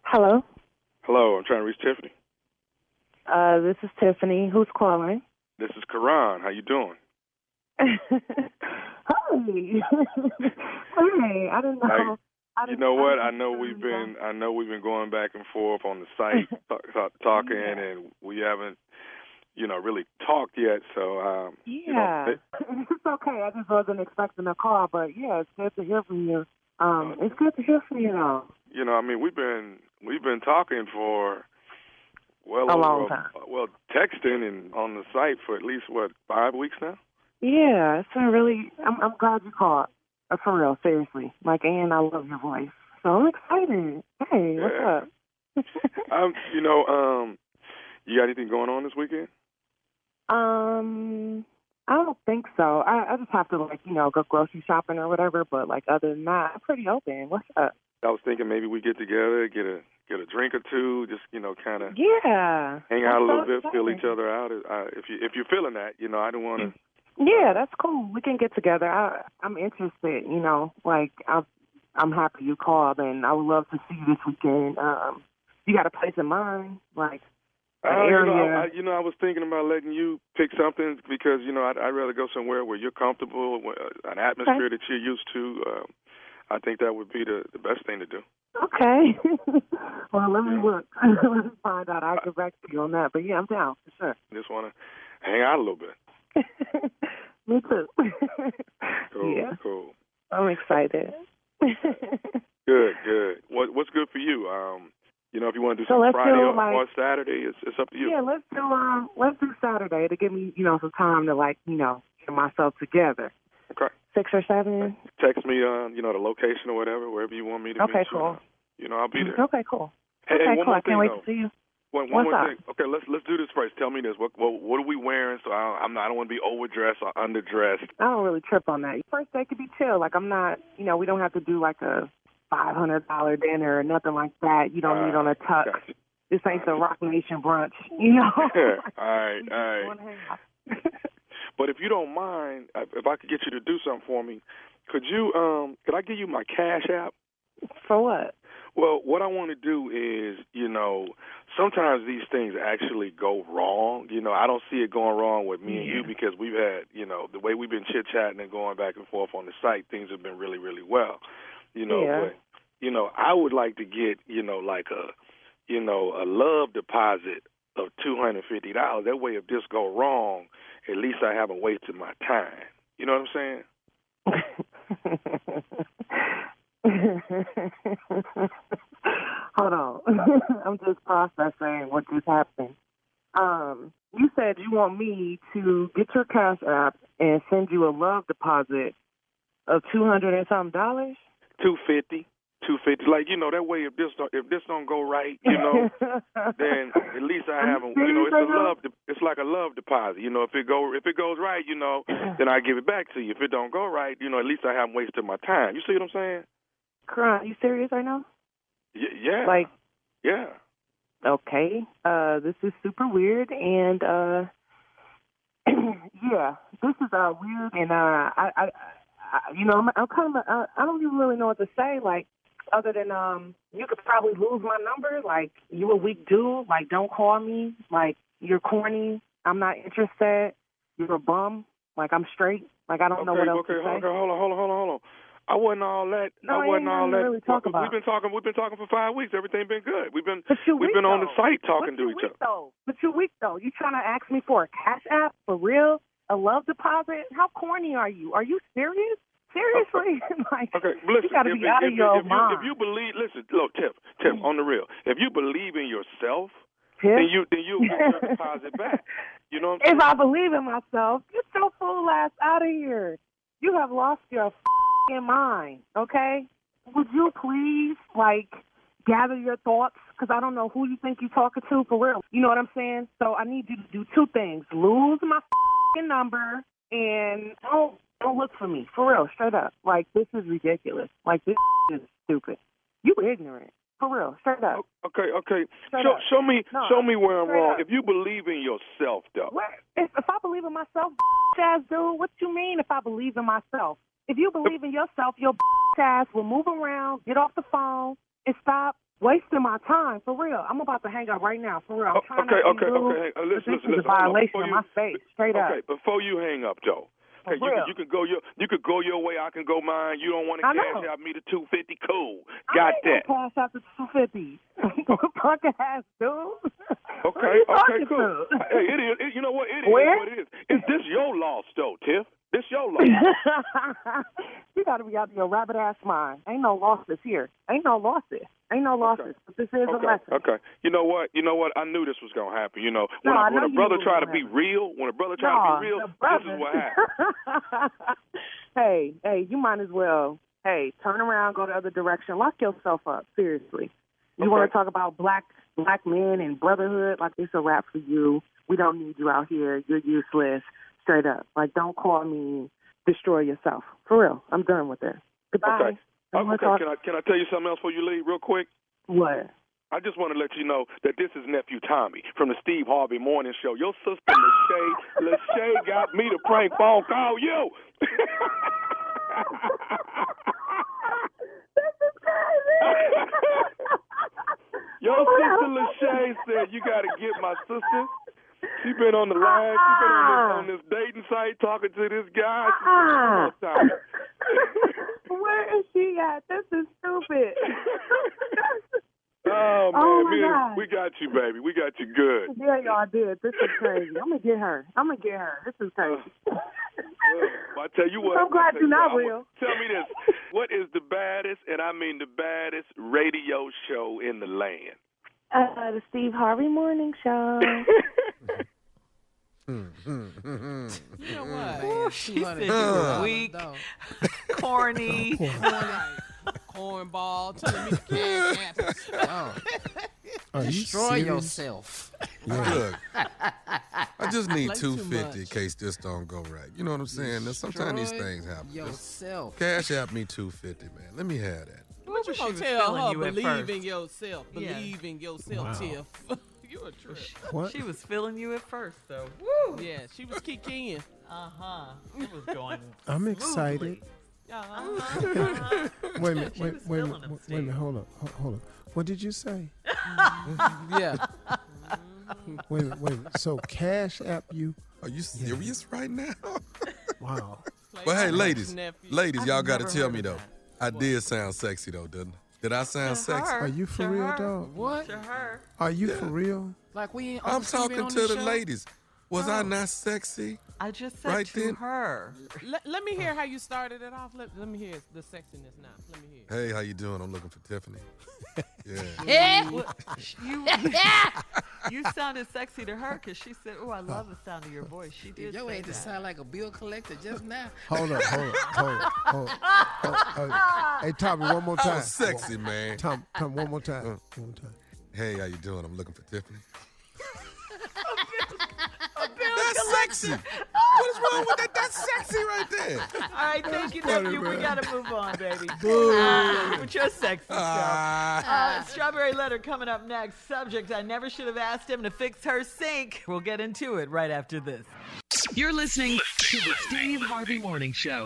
Hello. Hello, I'm trying to reach Tiffany. Uh, this is Tiffany. Who's calling? This is Karan. How you doing? [laughs] Hey. [laughs] hey, I didn't know. I You didn't, know I what? I know know we've you been I know we've been going back and forth on the [laughs] site talk, talk, talking, and we haven't, you know, really talked yet. So, um, you know, Yeah, it- [laughs] it's okay. I just wasn't expecting a call, but yeah, it's good to hear from you. Um, it's good to hear from you, though. you know, I mean, we've been we've been talking for well A over long time. well texting and on the site for at least what five weeks now. Yeah, it's been really. I'm, I'm glad you called. Uh, for real, seriously. Like, and I love your voice, so I'm excited. Hey, Yeah. what's [laughs] um, you know, um, you got anything going on this weekend? Um, I don't think so. I, I just have to like, you know, go grocery shopping or whatever. But like, other than that, I'm pretty open. What's up? I was thinking maybe we get together, get a get a drink or two, just you know, kind of Yeah. hang out a little so bit, feel each other out. Uh, if you if you're feeling that, you know, I don't want to. Yeah, that's cool. We can get together. I, I'm interested. You know, like I'm, I'm happy you called, and I would love to see you this weekend. Um, you got a place in mind, like Uh, you, area? know, I, you know, I was thinking about letting you pick something because you know I'd, I'd rather go somewhere where you're comfortable, where, an atmosphere that you're used to. Um, I think that would be the the best thing to do. Okay. [laughs] well, let me look. [laughs] let me find out. I'll get back to you on that. But yeah, I'm down for sure. Just want to hang out a little bit. [laughs] me too. Cool, yeah, cool. I'm excited. Good, good. What what's good for you? Um, you know, if you want to do So something Friday do, or, like- or Saturday, it's it's up to you. Yeah, let's do um let's do Saturday to give me, you know, some time to like, you know, get myself together. Okay. Six or seven. Text me, uh, you know, the location or whatever, wherever you want me to be. Okay, meet you. cool. You know, I'll be there. Okay, cool. Hey, okay, hey, cool. I can't wait though. to see you. One, one What's more up? thing. Okay, let's let's do this first. Tell me this. What what, what are we wearing? So I, I'm not. I don't want to be overdressed or underdressed. I don't really trip on that. First day could be chill. Like I'm not, you know, we don't have to do like a five hundred dollar dinner or nothing like that. You don't need on a tux. This ain't the Roc Nation brunch, you know. [laughs] [laughs] all right, all right. [laughs] but if you don't mind, uh, if I could get you to do something for me, could you? Um, could I give you my Cash App? For what? Well, what I want to do is, you know, sometimes these things actually go wrong. You know, I don't see it going wrong with me and you because we've had, you know, the way we've been chit chatting and going back and forth on the site, things have been really, really well. You know, Yeah. but you know, I would like to get, you know, like a, you know, a love deposit of two hundred fifty dollars. That way, if this go wrong, at least I haven't wasted my time. You know what I'm saying? [laughs] Hold on. [laughs] I'm just processing what just happened. Um, you said you want me to get your cash app and send you a love deposit of two hundred and something dollars. Two fifty. Two fifty, like you know, that way if this don't, if this don't go right, you know, [laughs] then at least I haven't, you know, it's a love, de- it's like a love deposit, you know. If it go, if it goes right, you know, [laughs] then I give it back to you. If it don't go right, you know, at least I haven't wasted my time. You see what I'm saying? Cry, you serious right now? Y- yeah. Like, yeah. okay, uh, this is super weird, and uh, [clears throat] yeah, this is uh weird, and uh, I, I, I you know, I'm, I'm kind of, uh, I don't even really know what to say, like. Other than um, you could probably lose my number. Like you a weak dude. Like don't call me. Like you're corny. I'm not interested. You're a bum. Like I'm straight. Like I don't know what else okay, to say. okay, hold on, hold on, hold on, hold on. I wasn't all that. No, I wasn't all that. really talk about. We've been talking. We've been talking for five weeks. Everything been good. We've been. You we've been on the though. site talking to each other. Though. But you're weak though. You trying to ask me for a cash app for real? A love deposit? How corny are you? Are you serious? Seriously? [laughs] like Okay, listen. you got to if, be if, out of if, your if you, mind. if you believe, listen, look, Tiff, Tiff, on the real. If you believe in yourself, Tiff? then you then you get your [laughs] deposit back. You know what I'm saying? if I believe in myself, get your fool ass out of here. You have lost your fing mind. Okay? Would you please like gather your thoughts? Because I don't know who you think you're talking to for real. You know what I'm saying? So I need you to do two things: lose my fing number and don't don't look for me for real, straight up. Like this is ridiculous. Like this [laughs] is stupid. You ignorant for real, straight up. Okay, okay. Straight show up. show me No, show me where I'm wrong. up. If you believe in yourself, though. What? If, if I believe in myself, [laughs] ass dude, what you mean if I believe in myself? If you believe in yourself, your [laughs] ass will move around, get off the phone, and stop wasting my time. For real. I'm about to hang up right now. For real. I'm trying Okay, to okay, okay. Hey, uh, but listen, this is a violation of my space. Straight up. Okay, before you hang up, Joe. Okay, you you could go your you could go your way. I can go mine. You don't want to I cash out me the two fifty. Cool, I got ain't that. gonna pass out the two fifty. [laughs] Punk ass dude. Okay, okay, cool. to? hey, it is. It, you know what? It is Where? what it is. Is this your loss, though, Tiff? This your [laughs] loss. you gotta be out of your rabbit ass mind. Ain't no losses here. Ain't no losses. Ain't no losses. But this is a Okay, lesson. okay. You know what? You know what? I knew this was gonna happen. You know, when, No, I, when a brother try to be real, when a brother try Nah, to be real, this is what happens. [laughs] hey, hey, you might as well. Hey, turn around, go the other direction, lock yourself up. Seriously, you want to talk about black black men and brotherhood? Like it's a wrap for you. We don't need you out here. You're useless. Straight up. Like don't call me. Destroy yourself. For real. I'm done with this. Goodbye. Okay. Don't Uh, okay. talk- Can I can I tell you something else before you leave, real quick? What? I just want to let you know that this is nephew Tommy from the Steve Harvey Morning Show. Your sister Lachey, Lachey got me to prank phone call you. [laughs] Your [laughs] sister Lachey said you got to get my sister. She been on the line. She been on this, on this dating site talking to this guy. She said, "Come on, Tommy." [laughs] Where is she at? This is stupid. [laughs] Oh, oh man, Oh, me God. we got you, baby. We got you good. yeah, y'all did. This is crazy. I'm gonna get her. I'm gonna get her. This is crazy. Uh, well, I tell you what. I'm glad you're not what, real. Tell me this: What is the baddest, and I mean the baddest, radio show in the land? Uh, the Steve Harvey Morning Show. [laughs] You know what? Ooh, she said you were weak, [laughs] corny. [laughs] Cornball telling me to cash app. Are you Destroy serious? yourself. Look, I just need Play two fifty in case this don't go right. You know what I'm saying? Now, sometimes these things happen. yourself. Cash out me two fifty, man. Let me have that. What you She gonna was tell her? you at Believe first. in yourself. Yeah. Believe in yourself, Wow. Tiff. [laughs] you a trip. What? She was feeling you at first, though. Woo! Yeah, she was kicking. you. Uh huh. It was going. I'm excited. Uh-huh. Wait a minute, She wait, was wait, a minute, wait a minute, hold up, hold up. What did you say? [laughs] yeah. Wait a minute, wait a minute. So Cash App you? Are you serious right now? Wow. But hey, ladies, nephew. ladies, I've y'all got to tell me of though. I did sound sexy though, didn't I? Did I sound To sexy? her. Are you for To real, her. dog? What? To her. Are you for real? Like we ain't I'm on Steve ain't talking on to this the show? ladies. Was I not sexy? I just said Right to then. her. Let, let me hear how you started it off. Let, let me hear the sexiness now. Let me hear. Hey, how you doing? I'm looking for Tiffany. [laughs] Yeah. [laughs] Yeah. What- You, you sounded sexy to her because she said, "Oh, I love the sound of your voice." She did. Yo ain't to sound like a bill collector just now. Hold up, hold up, hold up, hold up. Hold up. Hey, Tommy, one more [laughs] I time. was sexy, man. Tom, Tom, one more time. Uh. One more time. Hey, how you doing? I'm looking for Tiffany. Bill That's sexy. What is wrong with that? That's sexy right there. All right, thank you, funny, nephew. We gotta move on, baby. [laughs] Boo. Uh, with your sexy stuff. Ah. Uh, Strawberry letter coming up next. Subject: I never should have asked him to fix her sink. We'll get into it right after this. You're listening to the Steve Harvey Morning Show.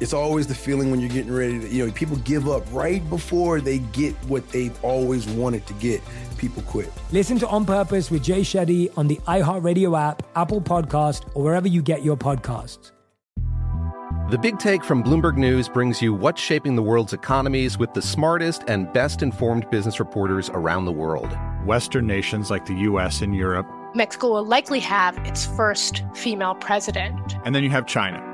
It's always the feeling when you're getting ready to, you know, people give up right before they get what they've always wanted to get. People quit. Listen to On Purpose with Jay Shetty on the iHeartRadio app, Apple Podcast, or wherever you get your podcasts. The Big Take from Bloomberg News brings you what's shaping the world's economies with the smartest and best informed business reporters around the world. Western nations like the US and Europe. Mexico will likely have its first female president. And then you have China.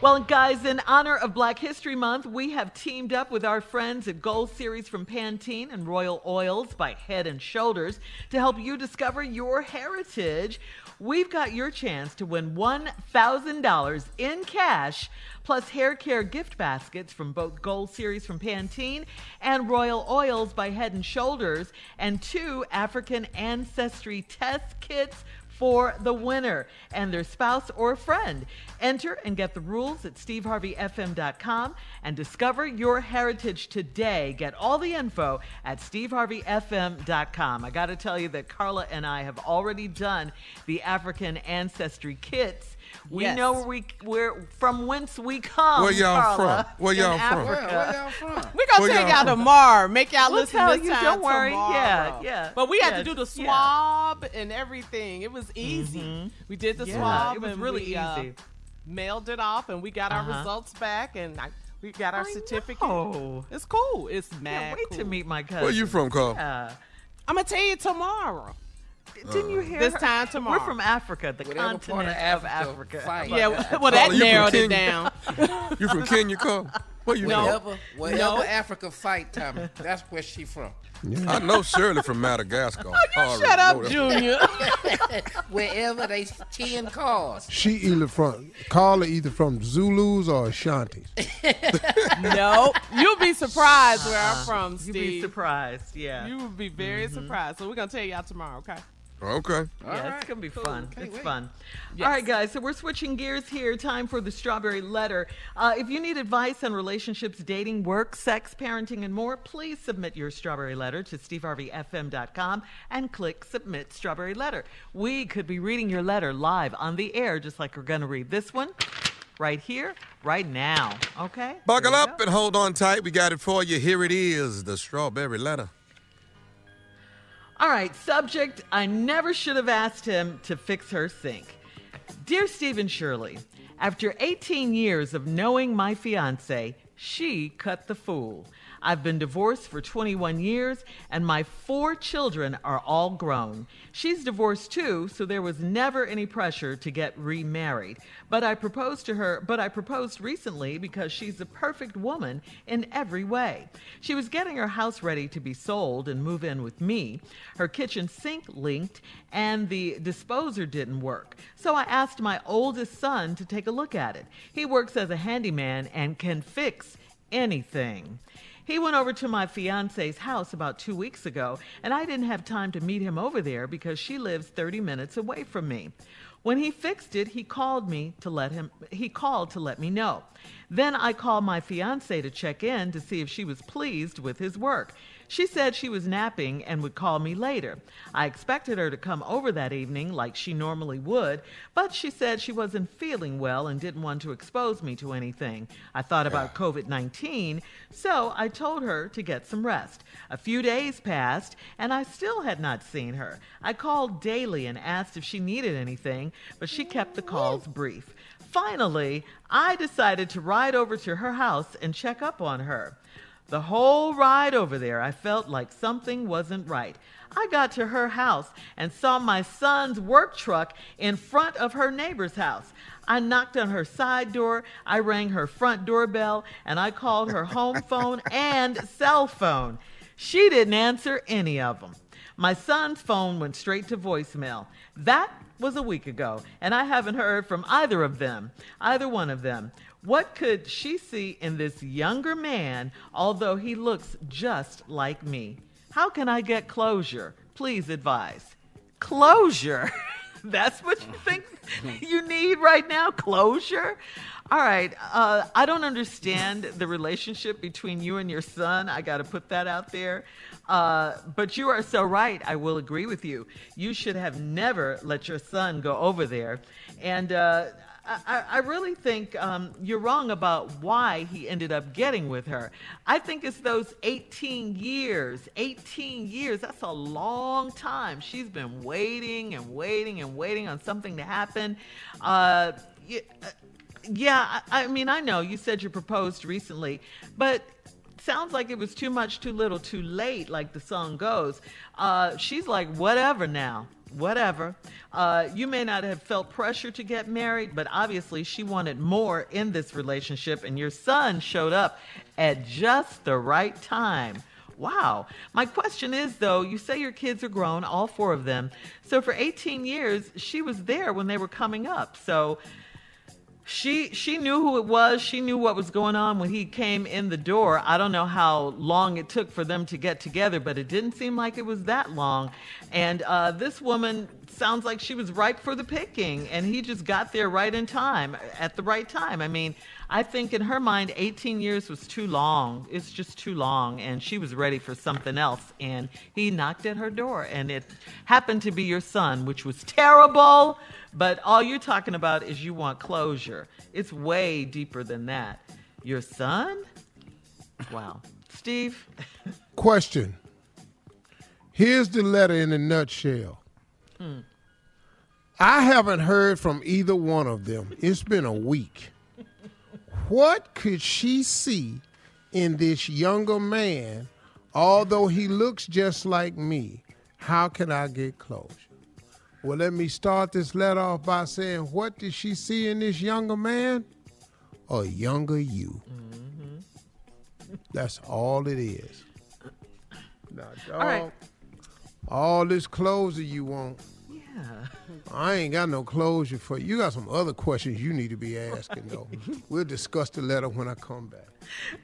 Well, guys, in honor of Black History Month, we have teamed up with our friends at Gold Series from Pantene and Royal Oils by Head and Shoulders to help you discover your heritage. We've got your chance to win $1,000 in cash plus hair care gift baskets from both Gold Series from Pantene and Royal Oils by Head and Shoulders and two African Ancestry test kits for the winner and their spouse or friend. Enter and get the rules at steveharveyfm.com and discover your heritage today. Get all the info at steveharveyfm.com. I got to tell you that Carla and I have already done the African ancestry kits. We Yes. know where we where from whence we come. Where y'all Carla, from? Where y'all from? Where- where y'all from? We're gonna Where tell y'all y'all tomorrow. Make y'all We'll listen tell this you, time don't worry. tomorrow. Yeah, yeah. But we had to do the yeah. swab and everything. It was easy. We did the Yeah, swab. it was really we, uh, easy. mailed it off, and we got our Uh-huh. results back, and I, we got our certificate. know. It's cool. It's mad. wait to meet my cousin. Where you from, Carl? Yeah. I'm gonna tell you tomorrow. Didn't you uh-huh. hear This her? time tomorrow. We're from Africa, the Whatever part of continent of Africa, Africa. Yeah, How well, that Oh, you from narrowed it Kenya? down. You from Kenya, Carl? Where you Wherever, wherever No. Africa fight, Tommy, that's where she from. from? I know Shirley from Madagascar. Oh, you shut up, Junior. [laughs] Wherever they ten cars. She either from Carla either from Zulus or Ashantis. [laughs] no, you'll be surprised where I'm ah, from, You'd Steve. be surprised, yeah. You will be very mm-hmm. surprised. So we're gonna tell y'all tomorrow, okay? Okay. yeah, it's gonna be fun. Can't it's wait. fun. Yes. All right, guys. So we're switching gears here. Time for the strawberry letter. Uh, if you need advice on relationships, dating, work, sex, parenting, and more, please submit your strawberry letter to steveharveyfm.com and click submit strawberry letter. We could be reading your letter live on the air, just like we're gonna read this one right here, right now. Okay. Buckle up go. and hold on tight. We got it for you. Here it is the strawberry letter. All right, subject I never should have asked him to fix her sink. Dear Stephen Shirley, after 18 years of knowing my fiance, she cut the fool. I've been divorced for 21 years and my four children are all grown. She's divorced too, so there was never any pressure to get remarried. But I proposed to her, but I proposed recently because she's the perfect woman in every way. She was getting her house ready to be sold and move in with me. Her kitchen sink linked and the disposer didn't work. So I asked my oldest son to take a look at it. He works as a handyman and can fix anything. He went over to my fiance's house about two weeks ago, and I didn't have time to meet him over there because she lives 30 minutes away from me. When he fixed it, he called me to let him he called to let me know. Then I called my fiance to check in to see if she was pleased with his work. She said she was napping and would call me later. I expected her to come over that evening like she normally would, but she said she wasn't feeling well and didn't want to expose me to anything. I thought about COVID 19, so I told her to get some rest. A few days passed, and I still had not seen her. I called daily and asked if she needed anything, but she kept the calls brief. Finally, I decided to ride over to her house and check up on her. The whole ride over there, I felt like something wasn't right. I got to her house and saw my son's work truck in front of her neighbor's house. I knocked on her side door, I rang her front doorbell, and I called her home [laughs] phone and cell phone. She didn't answer any of them. My son's phone went straight to voicemail. That was a week ago, and I haven't heard from either of them, either one of them. What could she see in this younger man, although he looks just like me? How can I get closure? Please advise. Closure? [laughs] That's what you think [laughs] you need right now? Closure? All right. Uh, I don't understand the relationship between you and your son. I got to put that out there. Uh, but you are so right. I will agree with you. You should have never let your son go over there. And uh, I, I, really think um, you're wrong about why he ended up getting with her. I think it's those 18 years. 18 years, that's a long time. She's been waiting and waiting and waiting on something to happen. Uh, yeah, I, I mean, I know you said you proposed recently, but sounds like it was too much, too little, too late, like the song goes. Uh, she's like, whatever now, whatever. Uh, you may not have felt pressure to get married, but obviously she wanted more in this relationship, and your son showed up at just the right time. Wow. My question is though, you say your kids are grown, all four of them. So for 18 years, she was there when they were coming up. So she she knew who it was. She knew what was going on when he came in the door. I don't know how long it took for them to get together, but it didn't seem like it was that long. And uh, this woman sounds like she was ripe for the picking, and he just got there right in time, at the right time. I mean, I think in her mind, 18 years was too long. It's just too long, and she was ready for something else. And he knocked at her door, and it happened to be your son, which was terrible. But all you're talking about is you want closure. It's way deeper than that. Your son? Wow. Steve? Question. Here's the letter in a nutshell. I haven't heard from either one of them. It's been a week. what could she see in this younger man, although he looks just like me? How can I get closure? Well, let me start this letter off by saying, what did she see in this younger man? A younger you. Mm-hmm. That's all it is. Now, dog, all, right. all this closure you want. Yeah. I ain't got no closure for you. You got some other questions you need to be asking, though. [laughs] we'll discuss the letter when I come back.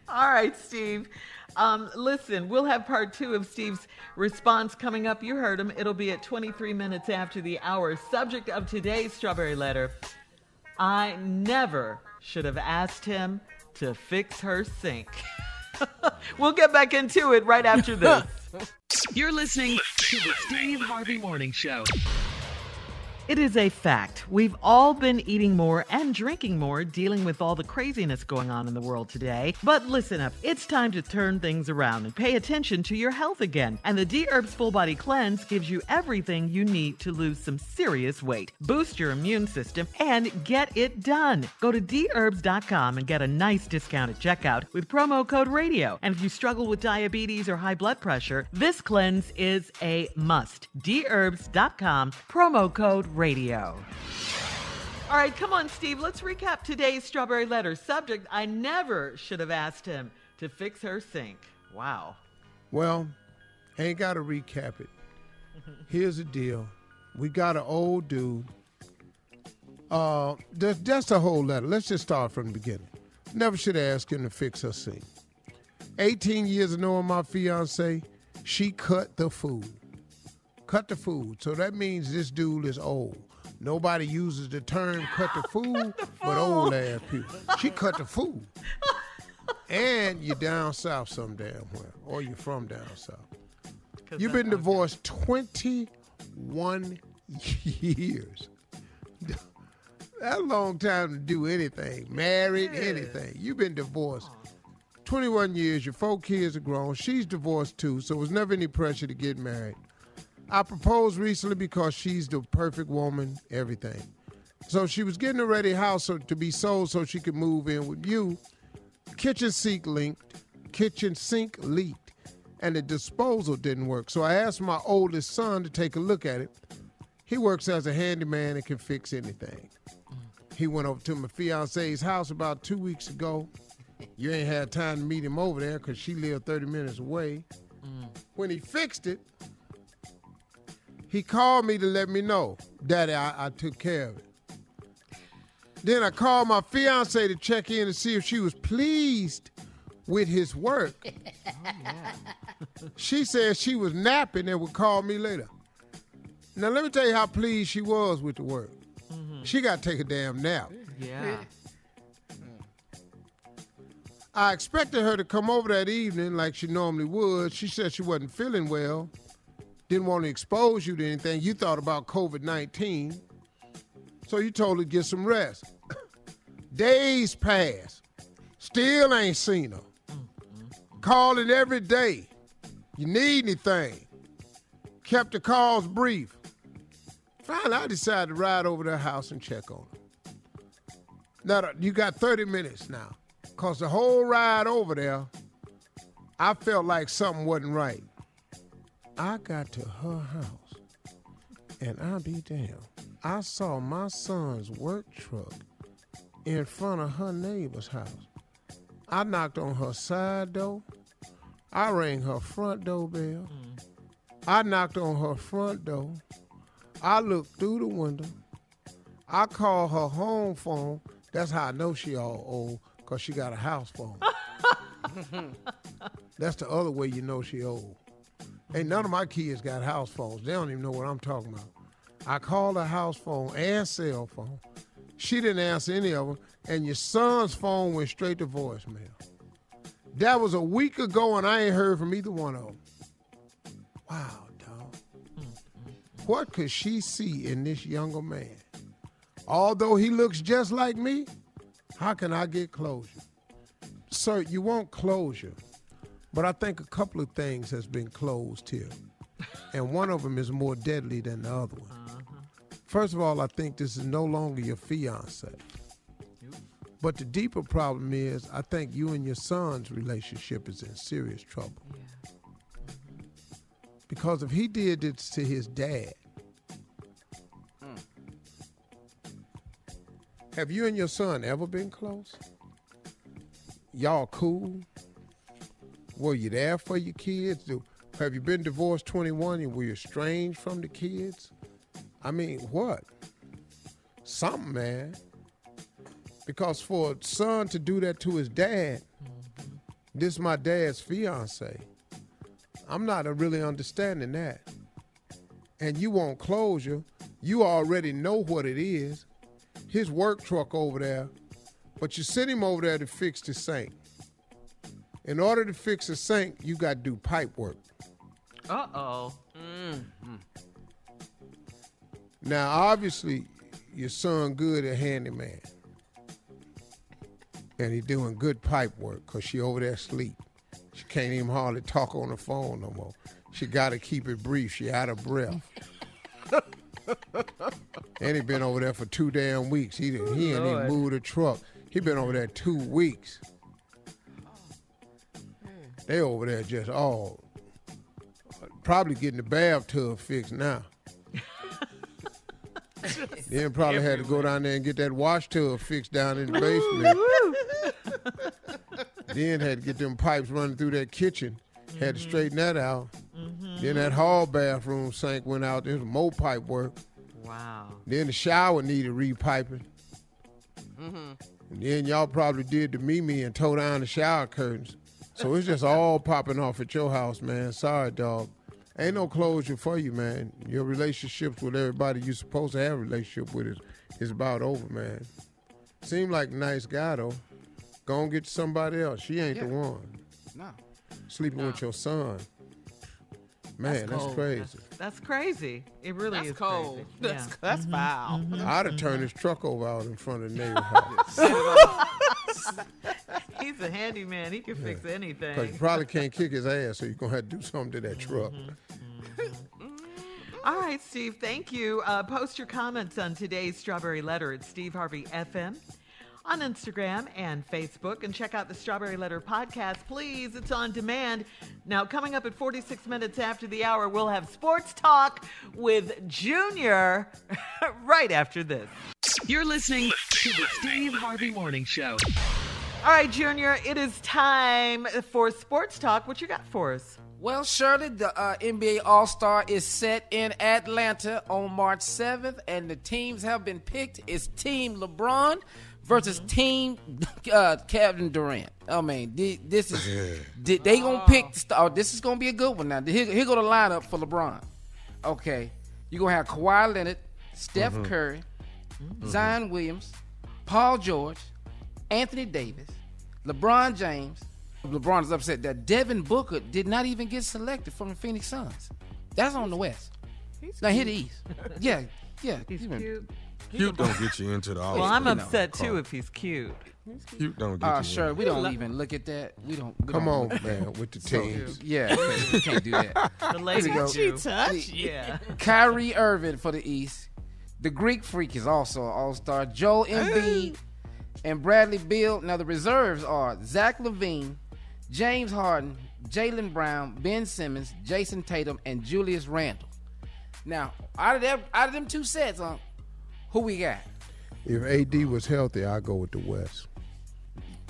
All right, Steve. Um, listen, we'll have part two of Steve's response coming up. You heard him. It'll be at 23 minutes after the hour. Subject of today's Strawberry Letter I never should have asked him to fix her sink. [laughs] we'll get back into it right after this. [laughs] You're listening to the Steve Harvey Morning Show. It is a fact. We've all been eating more and drinking more, dealing with all the craziness going on in the world today. But listen up, it's time to turn things around and pay attention to your health again. And the D Herbs Full Body Cleanse gives you everything you need to lose some serious weight, boost your immune system, and get it done. Go to dherbs.com and get a nice discount at checkout with promo code radio. And if you struggle with diabetes or high blood pressure, this cleanse is a must. dherbs.com, promo code Radio. All right, come on, Steve. Let's recap today's Strawberry Letter. Subject I never should have asked him to fix her sink. Wow. Well, ain't got to recap it. [laughs] Here's the deal we got an old dude. Uh, that's, that's the whole letter. Let's just start from the beginning. Never should have asked him to fix her sink. 18 years of knowing my fiance, she cut the food cut the food. So that means this dude is old. Nobody uses the term cut the [laughs] food, but old ass people. She cut the food. and you're down south some damn where, or you're from down south. You've been divorced 21 years. That's a long time to do anything. Married, anything. You've been divorced 21 years. Your four kids are grown. She's divorced too, so it was never any pressure to get married. I proposed recently because she's the perfect woman, everything. So she was getting a ready house to be sold so she could move in with you. Kitchen sink linked, kitchen sink leaked, and the disposal didn't work. So I asked my oldest son to take a look at it. He works as a handyman and can fix anything. He went over to my fiance's house about two weeks ago. You ain't had time to meet him over there because she lived 30 minutes away. Mm. When he fixed it, he called me to let me know, Daddy, I, I took care of it. Then I called my fiance to check in to see if she was pleased with his work. [laughs] she said she was napping and would call me later. Now let me tell you how pleased she was with the work. Mm-hmm. She got to take a damn nap. Yeah. I expected her to come over that evening like she normally would. She said she wasn't feeling well, didn't want to expose you to anything. You thought about COVID 19, so you told her to get some rest. [coughs] Days passed, still ain't seen her. Calling every day. You need anything? Kept the calls brief. Finally, I decided to ride over to her house and check on her. Now, you got 30 minutes now. Because the whole ride over there, I felt like something wasn't right. I got to her house, and I'll be damned. I saw my son's work truck in front of her neighbor's house. I knocked on her side door. I rang her front doorbell. I knocked on her front door. I looked through the window. I called her home phone. That's how I know she all old, because she got a house phone. [laughs] That's the other way you know she old. Ain't none of my kids got house phones. They don't even know what I'm talking about. I called her house phone and cell phone. She didn't answer any of them, and your son's phone went straight to voicemail. That was a week ago, and I ain't heard from either one of them. Wow, dog. What could she see in this younger man? Although he looks just like me, how can I get closure? Sir, you want closure, but I think a couple of things has been closed here, [laughs] and one of them is more deadly than the other one. Uh-huh. First of all, I think this is no longer your fiance. But the deeper problem is, I think you and your son's relationship is in serious trouble. Mm-hmm. Because if he did this to his dad, mm. have you and your son ever been close? Y'all cool? Were you there for your kids? Do, have you been divorced 21 and were you estranged from the kids? I mean, what? Something, man. Because for a son to do that to his dad, mm-hmm. this is my dad's fiance. I'm not really understanding that. And you want closure. You already know what it is. His work truck over there, but you sent him over there to fix the sink. In order to fix the sink, you got to do pipe work. Uh oh. Now, obviously, your son good at handyman. And he doing good pipe work because she over there asleep. She can't even hardly talk on the phone no more. She got to keep it brief. She out of breath. [laughs] and he been over there for two damn weeks. He didn't, he ain't even moved the truck. He been over there two weeks. They over there just all probably getting the bathtub fixed now. [laughs] then probably had to go down there and get that wash tub fixed down in the basement. [laughs] then had to get them pipes running through that kitchen. Had to mm-hmm. straighten that out. Mm-hmm. Then that hall bathroom sink went out. There's more pipe work. Wow. Then the shower needed repiping. Mm-hmm. And then y'all probably did the Mimi and tore down the shower curtains. So it's just all popping off at your house, man. Sorry, dog. Ain't no closure for you, man. Your relationships with everybody you're supposed to have a relationship with is, is about over, man. Seem like nice guy though. Go and get somebody else. She ain't the one. No. Sleeping with your son. Man, that's, cold. crazy. That's, that's crazy. It really That's is cold. crazy. That's- Yeah. that's foul. Mhm. I'd have turned his truck over out in front of the neighbor's [laughs] house. [laughs] He's a handyman. He can fix anything. Because you probably can't kick his ass, so you're going to have to do something to that truck. All right, Steve, thank you. Uh, post your comments on today's Strawberry Letter at Steve Harvey FM on Instagram and Facebook. And check out the Strawberry Letter podcast, please. It's on demand. Now, coming up at 46 minutes after the hour, we'll have sports talk with Junior [laughs] right after this. You're listening to the Steve Harvey Morning Show. All right, Junior, it is time for sports talk. What you got for us? Well, Shirley, the uh, NBA All Star is set in Atlanta on March 7th, and the teams have been picked. It's Team LeBron versus Team uh, Kevin Durant. I mean, thi- this is thi- they gonna pick. Oh, this is gonna be a good one. Now, here, here go the lineup for LeBron. Okay, you are gonna have Kawhi Leonard, Steph Mhm. Curry, Zion Williams, Paul George, Anthony Davis, LeBron James. LeBron is upset that Devin Booker did not even get selected from the Phoenix Suns. That's on the West. now hit the East. Yeah, yeah. He's cute. Cute don't get you into the all Star. Well, I'm upset too if he's cute. Cute don't get Uh, you sure, in. we don't even look at that. We don't. we Come don't on, man, with the [laughs] So, teams. Yeah, we can't do that. The ladies Here we Touchy. Yeah. Kyrie Irving for the East. The Greek Freak is also an All Star. Joel Embiid and Bradley Beal. Now the reserves are Zach LaVine, James Harden, Jaylen Brown, Ben Simmons, Jayson Tatum, and Julius Randle. Now out of them, out of them two sets, uh, who we got? If AD was healthy, I'd go with the West.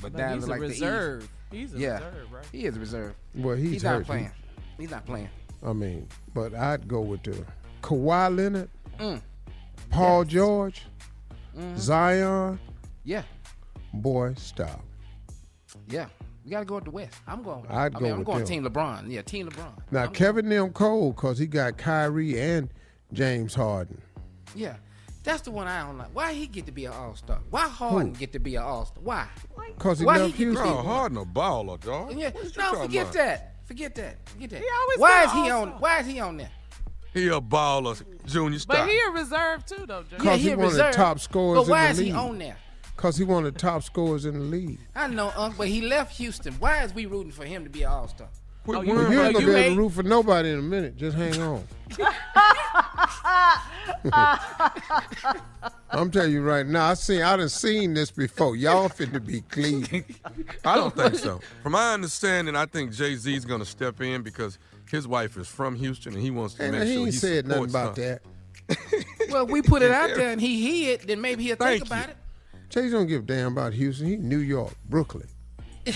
But But down he's a like reserve. the East. He's a yeah, reserve, right? He is a reserve. Well, he's, not hurt. playing. He's not playing. I mean, but I'd go with the Kawhi Leonard, Mm. Paul George, Mhm. Zion. Yeah, Boy, stop. yeah. We gotta go with the West. I'm going. I'd I go mean, I'm with going them. Team LeBron. Yeah, Team LeBron. Now Kevin them cold because he got Kyrie and James Harden. Yeah, that's the one I don't like. Why he get to be an All Star? Why Harden get to be an All Star? Why? 'Cause he Why left get to Houston. be Bro. Harden a baller, dog. Yeah, no, forget about? that. Forget that. Forget that. He always why is he an on? Why is he on there? He a baller, Junior. Stop. But he a reserve too, though. Junior. Because he he, a one of the top scorers but why in is the he on there? Because he one of the top scorers in the league. I know, Unc, but he left Houston. Why is we rooting for him to be an All Star? Well, Oh, you, you- ain't gonna you be able to root for nobody in a minute. Just hang on. [laughs] [laughs] I'm telling you right now, I seen I done seen this before. Y'all finna be clean. [laughs] I don't think so. From my understanding, I think Jay Z's going to step in because his wife is from Houston and he wants to And make he sure ain't he said nothing about her. that. Well, we put it out there and he hear it, then maybe he'll think Thank about it. Jay's don't give a damn about Houston. He New York, Brooklyn. [laughs]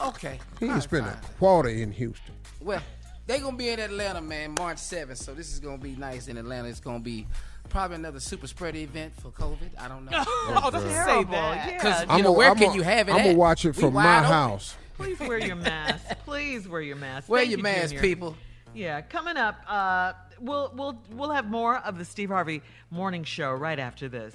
Okay. He All can spend fine. a quarter in Houston. Well, they gonna be in Atlanta, man, March 7th. So this is gonna be nice in Atlanta. It's gonna be probably another super spread event for COVID. I don't know. [laughs] Oh, don't say that. Yeah. Because you I'm know a- where I'm can a- you have it? I'm at? gonna watch it from my open. house. Please wear your mask. [laughs] Please wear your mask. Wear Thank your you, mask, Junior. people. Yeah, coming up, uh, we'll we'll we'll have more of the Steve Harvey Morning Show right after this.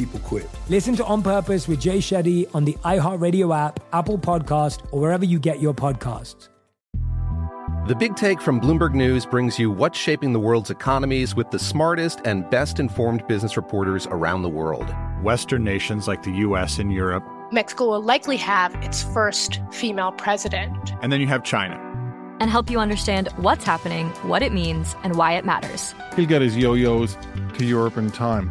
People quit. Listen to On Purpose with Jay Shetty on the iHeartRadio app, Apple Podcast, or wherever you get your podcasts. The Big Take from Bloomberg News brings you what's shaping the world's economies with the smartest and best informed business reporters around the world. Western nations like the US and Europe. Mexico will likely have its first female president. And then you have China. And help you understand what's happening, what it means, and why it matters. He'll get his yo yos to Europe in time.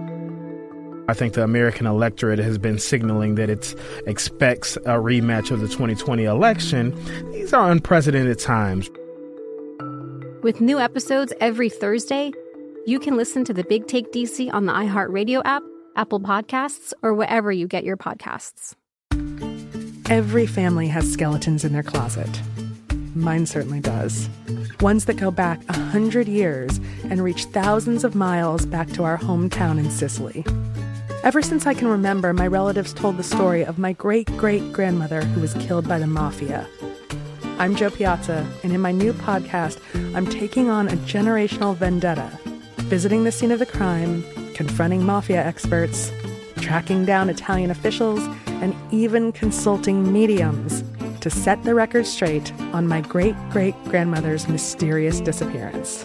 I think the American electorate has been signaling that it expects a rematch of the 2020 election. These are unprecedented times. With new episodes every Thursday, you can listen to the Big Take DC on the iHeartRadio app, Apple Podcasts, or wherever you get your podcasts. Every family has skeletons in their closet. Mine certainly does. Ones that go back a hundred years and reach thousands of miles back to our hometown in Sicily. Ever since I can remember, my relatives told the story of my great great grandmother who was killed by the mafia. I'm Jo Piazza, and in my new podcast, I'm taking on a generational vendetta, visiting the scene of the crime, confronting mafia experts, tracking down Italian officials, and even consulting mediums to set the record straight on my great great grandmother's mysterious disappearance.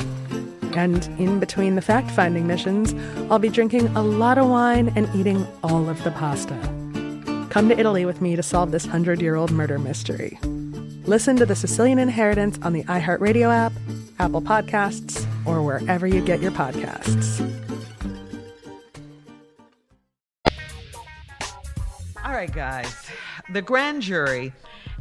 And in between the fact finding missions, I'll be drinking a lot of wine and eating all of the pasta. Come to Italy with me to solve this hundred year old murder mystery. Listen to The Sicilian Inheritance on the iHeartRadio app, Apple Podcasts, or wherever you get your podcasts. All right, guys. The grand jury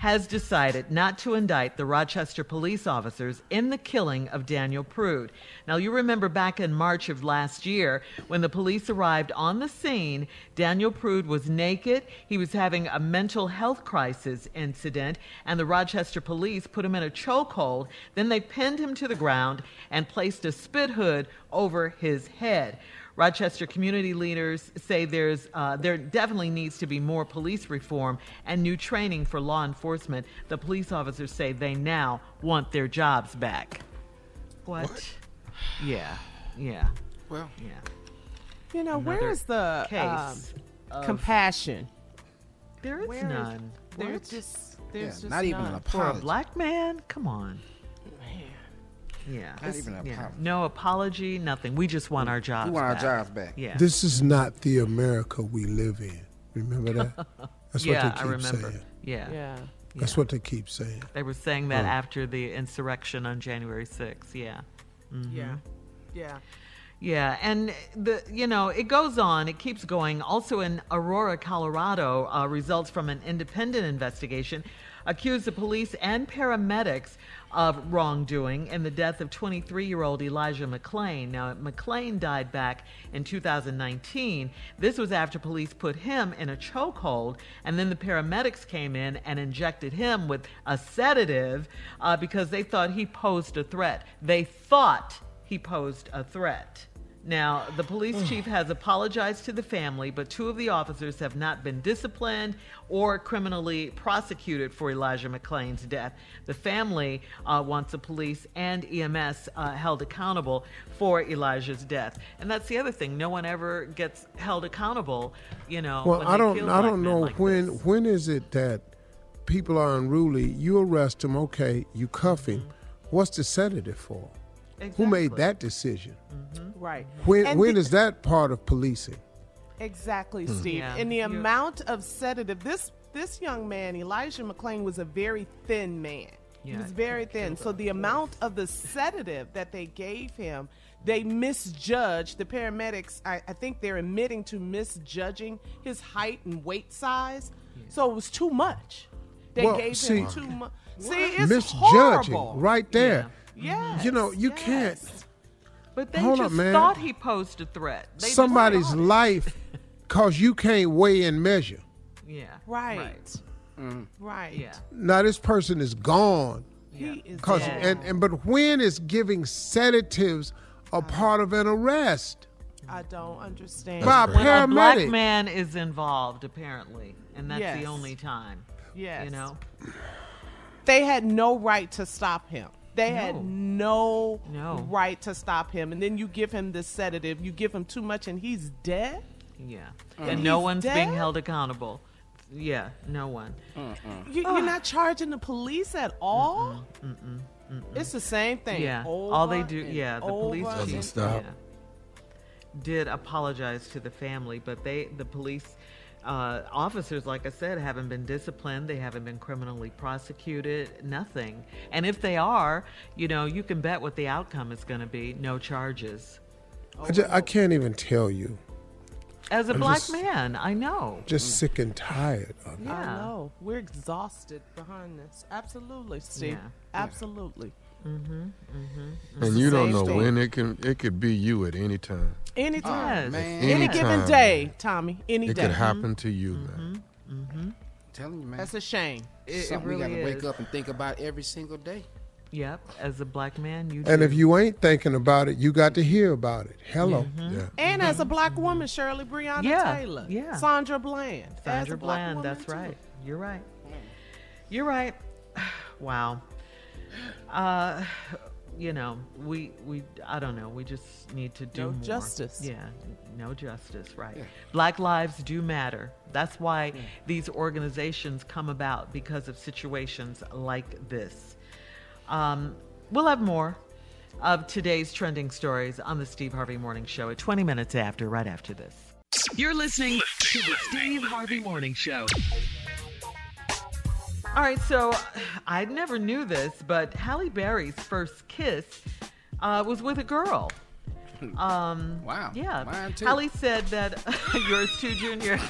has decided not to indict the Rochester police officers in the killing of Daniel Prude. Now, you remember back in March of last year when the police arrived on the scene, Daniel Prude was naked. He was having a mental health crisis incident, and the Rochester police put him in a chokehold. Then they pinned him to the ground and placed a spit hood over his head. Rochester community leaders say there's uh, there definitely needs to be more police reform and new training for law enforcement. The police officers say they now want their jobs back. What? What? Yeah, yeah. Well, yeah. You know, Another where's the case um, of- compassion? There is Where is- none. There's just there's Yeah, just not even an none. For a black man? Come on. Yeah. Not even an yeah. apology. No apology, nothing. We just want our jobs We want our jobs back. Yeah. This is not the America we live in. Remember that? [laughs] That's yeah, what they keep I remember. saying. Yeah. Yeah. That's what they keep saying. They were saying that Hmm. after the insurrection on January 6th. Yeah. Mhm. Yeah. Yeah. Yeah, and the you know it goes on, it keeps going. Also in Aurora, Colorado, uh, results from an independent investigation accused the police and paramedics of wrongdoing in the death of 23-year-old Elijah McClain. Now, McClain died back in 2019. This was after police put him in a chokehold, and then the paramedics came in and injected him with a sedative uh, because they thought he posed a threat. They thought he posed a threat. Now, the police chief has apologized to the family, but two of the officers have not been disciplined or criminally prosecuted for Elijah McClain's death. The family uh, wants the police and EMS uh, held accountable for Elijah's death. And that's the other thing. No one ever gets held accountable, you know. Well, I don't. I don't know like when. this. When is it that people are unruly? You arrest them. Okay, you cuff him. What's the sedative for? Who made that decision? Right. When And when the- is that part of policing? Exactly, Hmm. Steve. Yeah. And the You- amount of sedative this this young man, Elijah McClain, was a very thin man. he was very thin. So the amount of the sedative that they gave him, they misjudged. The paramedics, I, I think they're admitting to misjudging his height and weight size. So it was too much. They Well, gave see- him too much. See, it's Misjudging horrible. right there. Mm-hmm. Yes, You know you can't. But they Hold just up, man. thought he posed a threat. They Somebody's life, [laughs] cause you can't weigh and measure. Yeah. Right. Mm. Right. Yeah. Now this person is gone. He is Cause dead. and, and but when is giving sedatives a uh-huh. part of an arrest? I don't understand. By a When a black man is involved, apparently, and that's Yes. the only time. Yes. You know. They had no right to stop him. They No. had no, No. right to stop him. And then you give him this sedative, you give him too much, and he's dead? Yeah. Mm. And no He's one's dead? being held accountable. Yeah, no one. You, you're not charging the police at all? It's the same thing. Yeah. All they over do, and yeah, the police and chief stop. yeah, did apologize to the family, but they, the police uh, officers, like I said, haven't been disciplined. They haven't been criminally prosecuted. Nothing. And if they are, you know, you can bet what the outcome is going to be: no charges. I, ju- I can't even tell you. As a I'm black just- man, I know. Just sick and tired of it. I Yeah. know. We're exhausted behind this. Absolutely, Steve. Yeah. Absolutely. Mm-hmm. Mm-hmm. And you don't know thing. when it can it could be you at any time. Anytime. man. Any given Anytime. day, Tommy. Any It day. It could happen to you, man. Mm-hmm. telling you, man. That's a shame. It- it something we got to wake up and think about every single day. Yep. As a black man, you. And do. if you ain't thinking about it, you got to hear about it. Hello. Mm-hmm. Yeah. And as a black woman, Shirley Breonna Yeah, Taylor. yeah. Sandra Bland. Sandra Bland, woman, that's too. right. You're right. You're right. [sighs] Wow. Uh, you know, we we I don't know. We just need to do No more. justice. Yeah, no justice. Right. Black lives do matter. That's why these organizations come about because of situations like this. Um, we'll have more of today's trending stories on the Steve Harvey Morning Show at 20 minutes after, right after this. You're listening to the Steve Harvey Morning Show. All right, so I never knew this, but Halle Berry's first kiss uh, was with a girl. Um, Wow. Yeah. Mine too. Halle said that [laughs] yours too, Junior. [laughs]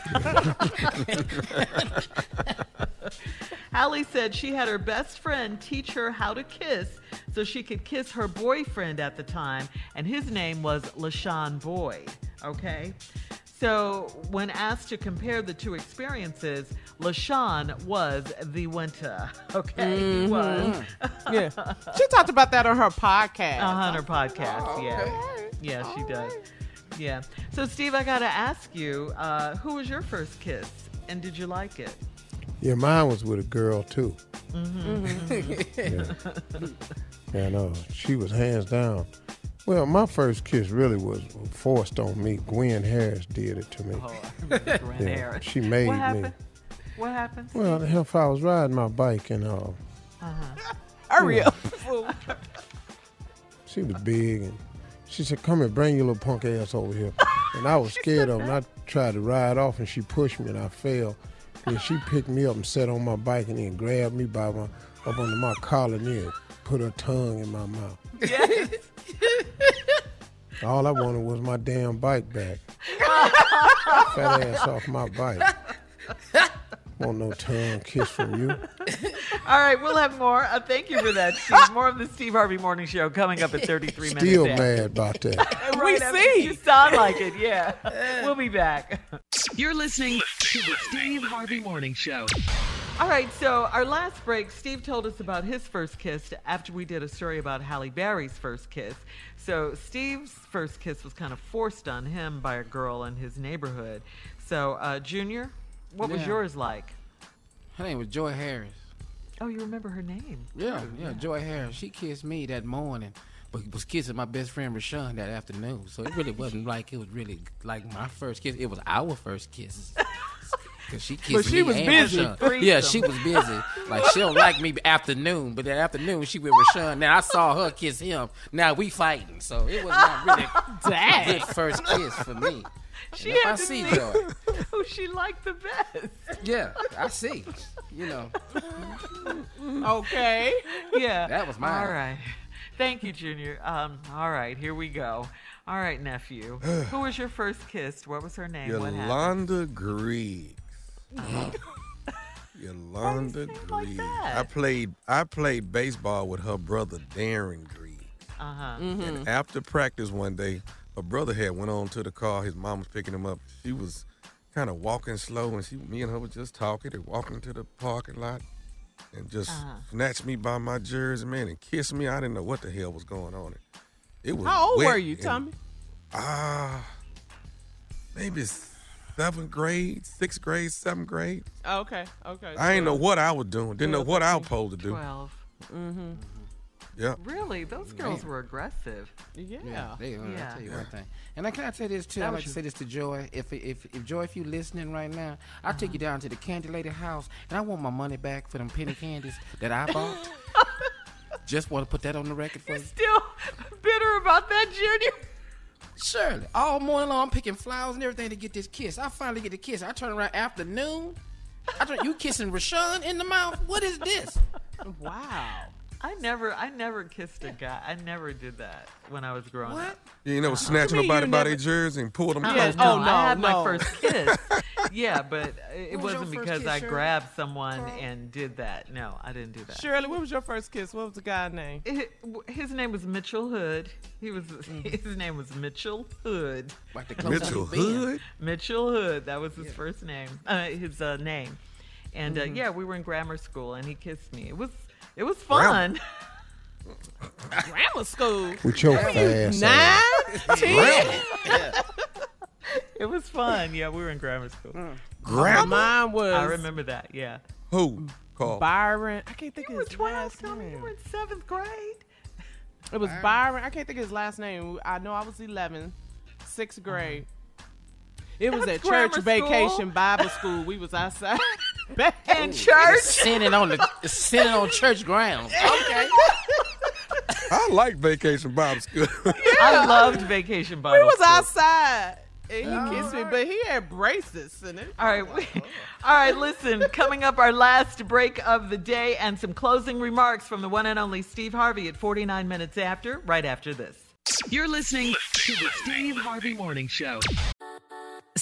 Halle said she had her best friend teach her how to kiss so she could kiss her boyfriend at the time, and his name was LaShawn Boyd. Okay? So, when asked to compare the two experiences, LaShawn was the winter. [laughs] Okay? He was. [laughs] yeah. [laughs] She talked about that on her podcast. Uh, on her podcast, Oh, yeah. okay. Yeah, she does. Yeah. So, Steve, I got to ask you, uh, who was your first kiss, and did you like it? Yeah, mine was with a girl too. Mm-hmm. And uh, she was hands down. Well, my first kiss really was forced on me. Gwen Harris did it to me. Oh, I remember [laughs] Gwen Yeah, Harris. She made me. happened? What happened? Well, the hell, if I was riding my bike and uh, Uh-huh. Hurry Yeah. up. fool. [laughs] she was big and she said, "Come here, bring your little punk ass over here." [laughs] And I was scared of her. And I tried to ride off, and she pushed me, and I fell. then she picked me up and sat on my bike and then grabbed me by my up under my collar and then put her tongue in my mouth. Yes. [laughs] All I wanted was my damn bike back. Fat ass off my bike. Want no tongue kiss from you? All right, we'll have more. Uh, thank you for that, Steve. More of the Steve Harvey Morning Show coming up at [laughs] 33 minutes. Still after. mad about that. [laughs] Right after- You sound like it, yeah. We'll be back. You're listening to the Steve Harvey Morning Show. All right, so our last break, Steve told us about his first kiss after we did a story about Halle Berry's first kiss. So Steve's first kiss was kind of forced on him by a girl in his neighborhood. So, uh, Junior, what was yours like? Her name was Joy Harris. Oh, you remember her name? Yeah, yeah, Joy Harris. She kissed me that morning, but was kissing my best friend Rashawn that afternoon. So it really wasn't like it was really like my first kiss. It was our first kiss. [laughs] Cause she kissed she me was and busy. Rashawn. Yeah, she was busy. Like she don't like me afternoon, but that afternoon she went with Rashawn. Now I saw her kiss him. Now we fighting, so it was not really Dang. [laughs] a good first kiss for me. She And if had I to see see Joy. who [laughs] she liked the best. Yeah, I see. You know, Okay. Yeah. That was mine. All right. Thank you, Junior. Um, all right, here we go. All right, nephew. [sighs] Who was your first kiss? What was her name? Yolanda What happened? [laughs] Yolanda Griggs. Yolanda Griggs. I played I played baseball with her brother Darren Griggs. Uh-huh. And after practice one day, her brother had went on to the car. His mom was picking him up. She was kind of walking slow, and she, me and her was just talking and walking to the parking lot, and just Uh-huh. snatched me by my jersey, man, and kissed me. I didn't know what the hell was going on. It was. How old wet were you, Tommy? Ah, maybe seventh grade, sixth grade, seventh grade. Okay, okay. I ain't know what I was doing. Didn't know what I was supposed to do. 12. Mm-hmm. Yeah. Really? Those girls were aggressive. Yeah. Yeah, they are. Yeah. I'll tell you one thing. And I can I say this too. That I was like to say this to Joy. If if if Joy, if you listening right now, I'll take you down to the candy lady house, and I want my money back for them penny candies [laughs] that I bought. [laughs] Just want to put that on the record for you. Still bitter about that, Junior? Surely, all morning long, I'm picking flowers and everything to get this kiss. I finally get the kiss. I turn around afternoon. I turn, you kissing Rashawn in the mouth? What is this? Wow. I never, I never kissed a guy. I never did that when I was growing up. You know, snatching a body you by their jersey and pull them Yeah, close. no, Oh, I no, had no. my first kiss. [laughs] yeah, but it What was your wasn't because kiss, I Shirley? grabbed someone and did that. No, I didn't do that. Shirley, what was your first kiss? What was the guy's name? It- his name was Mitchell Hood. He was [laughs] his name was Mitchell Hood. Like the Mitchell up you been. Hood. Mitchell Hood. That was his first name. Uh, his uh, name. And uh, Mm-hmm. yeah, we were in grammar school, and he kissed me. It was it was fun. [laughs] Grammar school. With your fast ass. Nine, ten. [laughs] it was fun. Yeah, we were in grammar school. Mm. Grandma. Mine was I remember that. Yeah. Who? Call. Byron. I can't think You of were his 12, last Tommy. You name. were in seventh grade. It was Byron. I can't think of his last name. I know I was 11, sixth mm-hmm. grade. It was That's at church grammar vacation. Bible school. We was outside. [laughs] In church. Sitting on the sinning on church grounds. Okay. I like vacation Bible school. I loved vacation Bible. we was school. outside. And he uh-huh. kissed me, but he had braces in it. All right, we, all right. Listen, coming up, our last break of the day, and some closing remarks from the one and only Steve Harvey at 49 minutes after. Right after this. You're listening to the Steve Harvey Morning Show.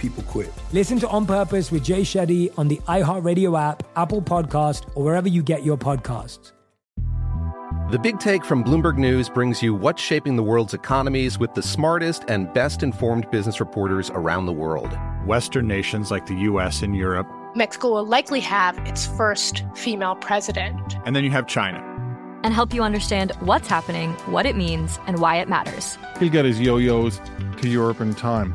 People quit. Listen to On Purpose with Jay Shetty on the iHeartRadio app, Apple Podcast, or wherever you get your podcasts. The Big Take from Bloomberg News brings you what's shaping the world's economies with the smartest and best informed business reporters around the world. Western nations like the US and Europe. Mexico will likely have its first female president. And then you have China. And help you understand what's happening, what it means, and why it matters. He'll get his yo yos to Europe in time.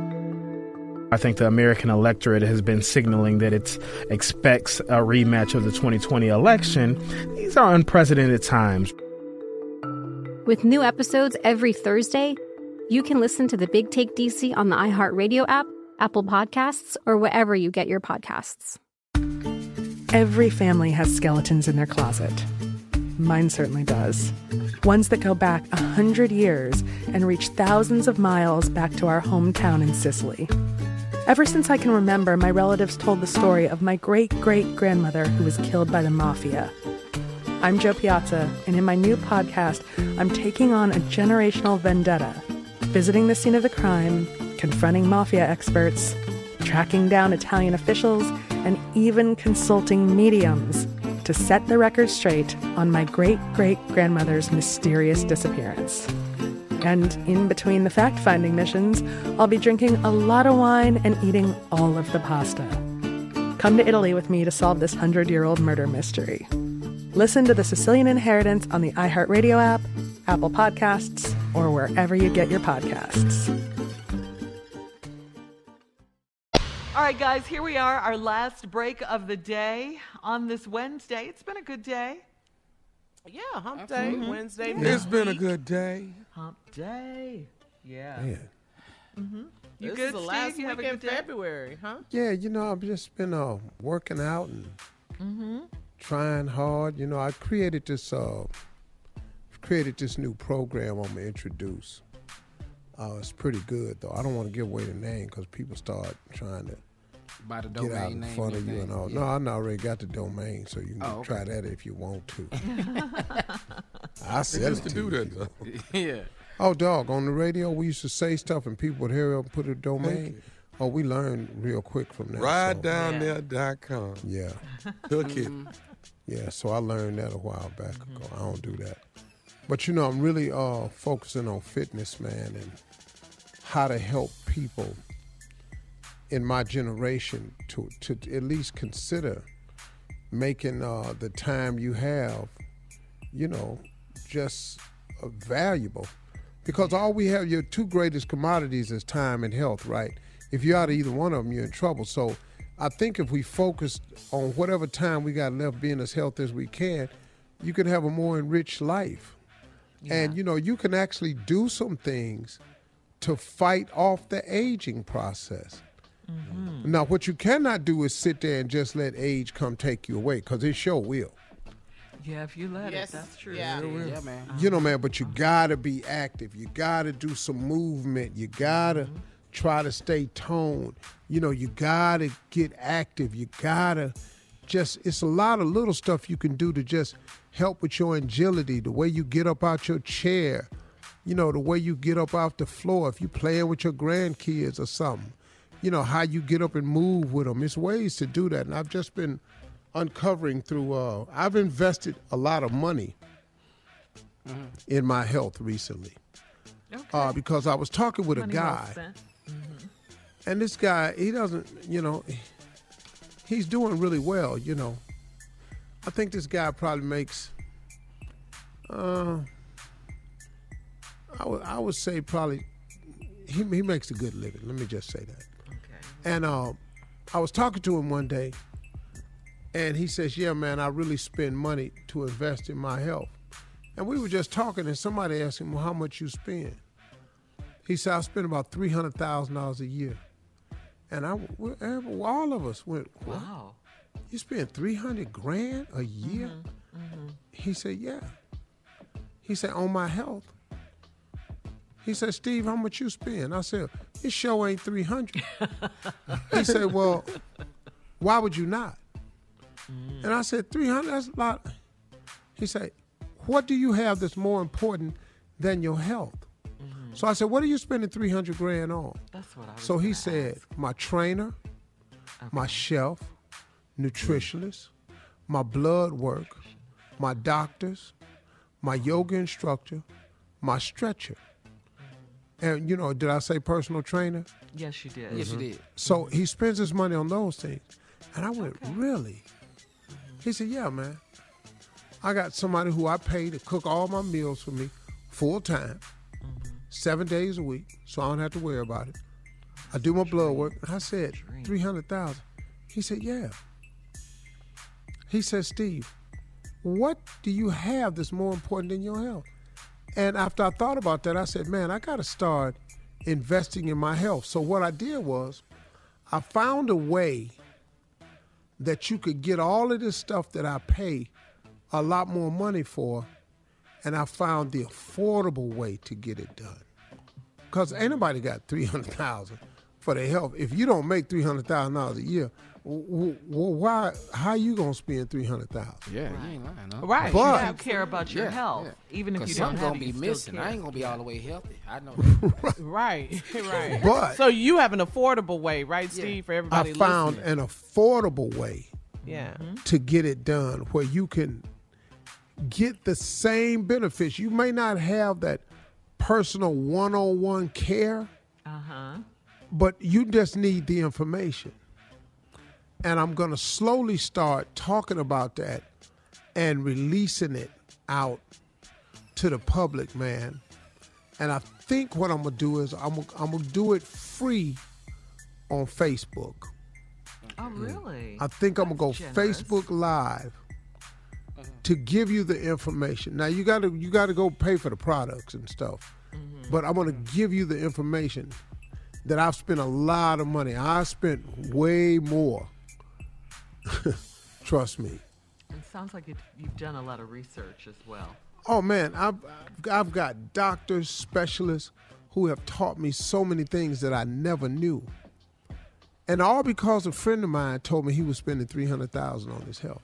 I think the American electorate has been signaling that it expects a rematch of the 2020 election. These are unprecedented times. With new episodes every Thursday, you can listen to the Big Take DC on the iHeartRadio app, Apple Podcasts, or wherever you get your podcasts. Every family has skeletons in their closet. Mine certainly does. Ones that go back a hundred years and reach thousands of miles back to our hometown in Sicily. Ever since I can remember, my relatives told the story of my great great grandmother who was killed by the mafia. I'm Jo Piazza, and in my new podcast, I'm taking on a generational vendetta, visiting the scene of the crime, confronting mafia experts, tracking down Italian officials, and even consulting mediums to set the record straight on my great great grandmother's mysterious disappearance. And in between the fact finding missions, I'll be drinking a lot of wine and eating all of the pasta. Come to Italy with me to solve this hundred year old murder mystery. Listen to The Sicilian Inheritance on the iHeartRadio app, Apple Podcasts, or wherever you get your podcasts. All right, guys, here we are, our last break of the day on this Wednesday. It's been a good day. Yeah, hump day. Wednesday. It's been a good day. Hump day. Yeah. Yeah. Mm-hmm. You this good, is the Steve? last You week have a in good day? February, huh? Yeah, you know, I've just been uh, working out and Mm-hmm. trying hard. You know, I created this uh, created this new program I'm gonna introduce. Uh, it's pretty good though. I don't want to give away the name because people start trying to By the get out domain in name front of you and all. yeah. No, I done already got the domain, so you can Oh, try okay. that if you want to. [laughs] I said used it to to do that, though. [laughs] yeah. Oh, dog, on the radio, we used to say stuff and people would hear it and put a domain. Oh, we learned real quick from that. Ride so- down there.com. Yeah. [laughs] Hook it. Yeah, so I learned that a while back ago. I don't do that. But you know, I'm really uh focusing on fitness, man, and how to help people in my generation to to at least consider making uh the time you have, you know, just uh, valuable because all we have, your two greatest commodities is time and health, right? If you're out of either one of them, you're in trouble. So I think if we focus on whatever time we got left being as healthy as we can, you can have a more enriched life. And you know, you can actually do some things to fight off the aging process. Mm-hmm. Now, what you cannot do is sit there and just let age come take you away, because it sure will. Yeah, if you let Yes. it, that's true. Yeah. Yeah, man. You know, man, but you gotta be active. You gotta do some movement. You gotta mm-hmm. try to stay toned. You know, you gotta get active. You gotta just, it's a lot of little stuff you can do to just help with your agility, the way you get up out your chair, you know, the way you get up off the floor. If you're playing with your grandkids or something, you know, how you get up and move with them. It's ways to do that. And I've just been uncovering through, uh, I've invested a lot of money in my health recently. Uh, because I was talking with a Money well guy, spent. and this guy, he doesn't, you know, he's doing really well, you know. I think this guy probably makes, uh, I would, I would say probably, he, he makes a good living. Let me just say that. And uh, I was talking to him one day, and he says, "Yeah, man, I really spend money to invest in my health." And we were just talking, and somebody asked him, "Well, how much you spend?" He said, "I spend about three hundred thousand dollars a year." And I, all of us went, "What? Wow. You spend three hundred grand a year?" He said, "Yeah." He said, "On my health." He said, "Steve, how much you spend?" I said, "This show ain't three hundred. he said, [laughs] "Well, why would you not?" Mm. And I said, 300, that's a lot. He said, what do you have that's more important than your health? Mm-hmm. So I said, what are you spending 300 grand on? That's what I So he said, my trainer, my chef, nutritionist, my blood work, my doctors, my yoga instructor, my stretcher. And you know, did I say personal trainer? Yes, you did. Yes, you mm-hmm. did. So he spends his money on those things. And I went, really? He said, yeah, man. I got somebody who I pay to cook all my meals for me full time, mm-hmm. seven days a week, so I don't have to worry about it. I do my blood work. I said, 300000 He said, yeah. He said, Steve, what do you have that's more important than your health? And after I thought about that, I said, man, I got to start investing in my health. So what I did was I found a way that you could get all of this stuff that I pay a lot more money for, and I found the affordable way to get it done. Because anybody got three hundred thousand for their health. If you don't make three hundred thousand dollars a year, w- w- why? How you gonna spend three hundred thousand? Yeah, you ain't lying. Huh? Right. But- you care about your Yeah, health, yeah. even if you don't something have gonna it, be still missing. I care. ain't gonna be all the way healthy. I know. [laughs] Right, [laughs] right. But- so you have an affordable way, right, Yeah. Steve, for everybody. I everybody found listening? an affordable way Yeah. to get it done where you can get the same benefits. You may not have that personal one on one care, Uh-huh. but you just need the information. And I'm going to slowly start talking about that and releasing it out to the public, man. And I think what I'm going to do is I'm, I'm going to do it free on Facebook. Oh, mm. really? I think I'm gonna go generous. Facebook Live mm-hmm. to give you the information. Now you gotta you gotta go pay for the products and stuff, Mm-hmm. but I'm gonna mm-hmm. give you the information that I've spent a lot of money. I spent way more. [laughs] Trust me. It sounds like it, you've done a lot of research as well. Oh man, I've I've got doctors, specialists who have taught me so many things that I never knew. And all because a friend of mine told me he was spending three hundred thousand on his health.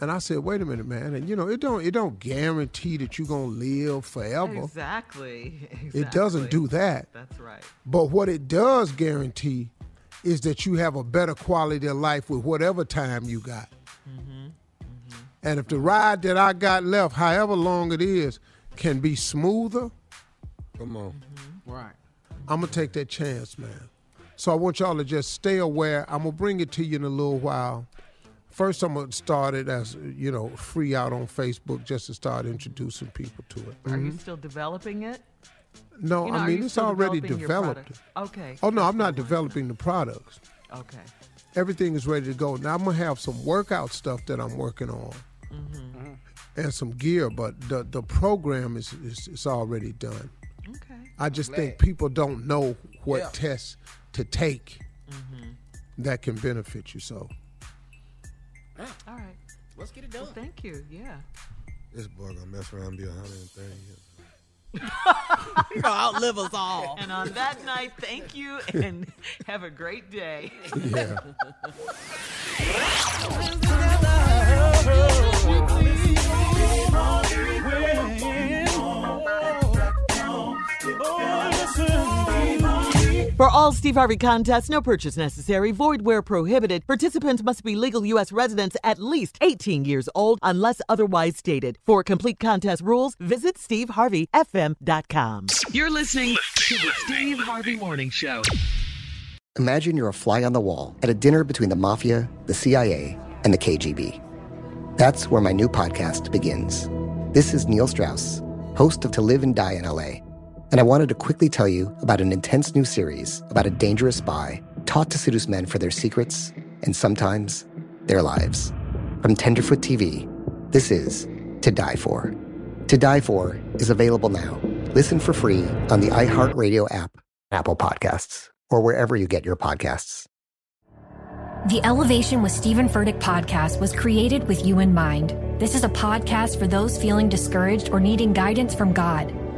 And I said, wait a minute, man. And you know, it don't it don't guarantee that you're gonna live forever. Exactly. [laughs] It doesn't do that. That's right. But what it does guarantee is that you have a better quality of life with whatever time you got. And if the ride that I got left, however long it is, can be smoother, Come on. Right. I'm gonna take that chance, man. So I want y'all to just stay aware. I'm gonna bring it to you in a little while. First, I'm gonna start it as you know, free out on Facebook, just to start introducing people to it. Are you Mhm. still developing it? No, You know, I mean it's already developed. Okay. Oh no, I'm not developing the products. Okay. Everything is ready to go. Now I'm gonna have some workout stuff that I'm working on, Mm-hmm. and some gear, but the the program is is, is already done. Okay. I just think people don't know what Yeah. tests to take Mhm. that can benefit you. So All right. Let's get it done. Well, thank you. Yeah. This boy gonna mess around and be 130 years. You gonna outlive us all. And on that night, thank you and [laughs] have a great day. Yeah. [laughs] For all Steve Harvey contests, no purchase necessary, void where prohibited. Participants must be legal U.S. residents at least 18 years old unless otherwise stated. For complete contest rules, visit SteveHarveyFM.com. You're listening to the Steve Harvey Morning Show. Imagine you're a fly on the wall at a dinner between the mafia, the CIA, and the KGB. That's where my new podcast begins. This is Neil Strauss, host of To Live and Die in LA. And I wanted to quickly tell you about an intense new series about a dangerous spy taught to seduce men for their secrets and sometimes their lives. From Tenderfoot TV, this is To Die For. To Die For is available now. Listen for free on the iHeartRadio app, Apple Podcasts, or wherever you get your podcasts. The Elevation with Stephen Furtick podcast was created with you in mind. This is a podcast for those feeling discouraged or needing guidance from God.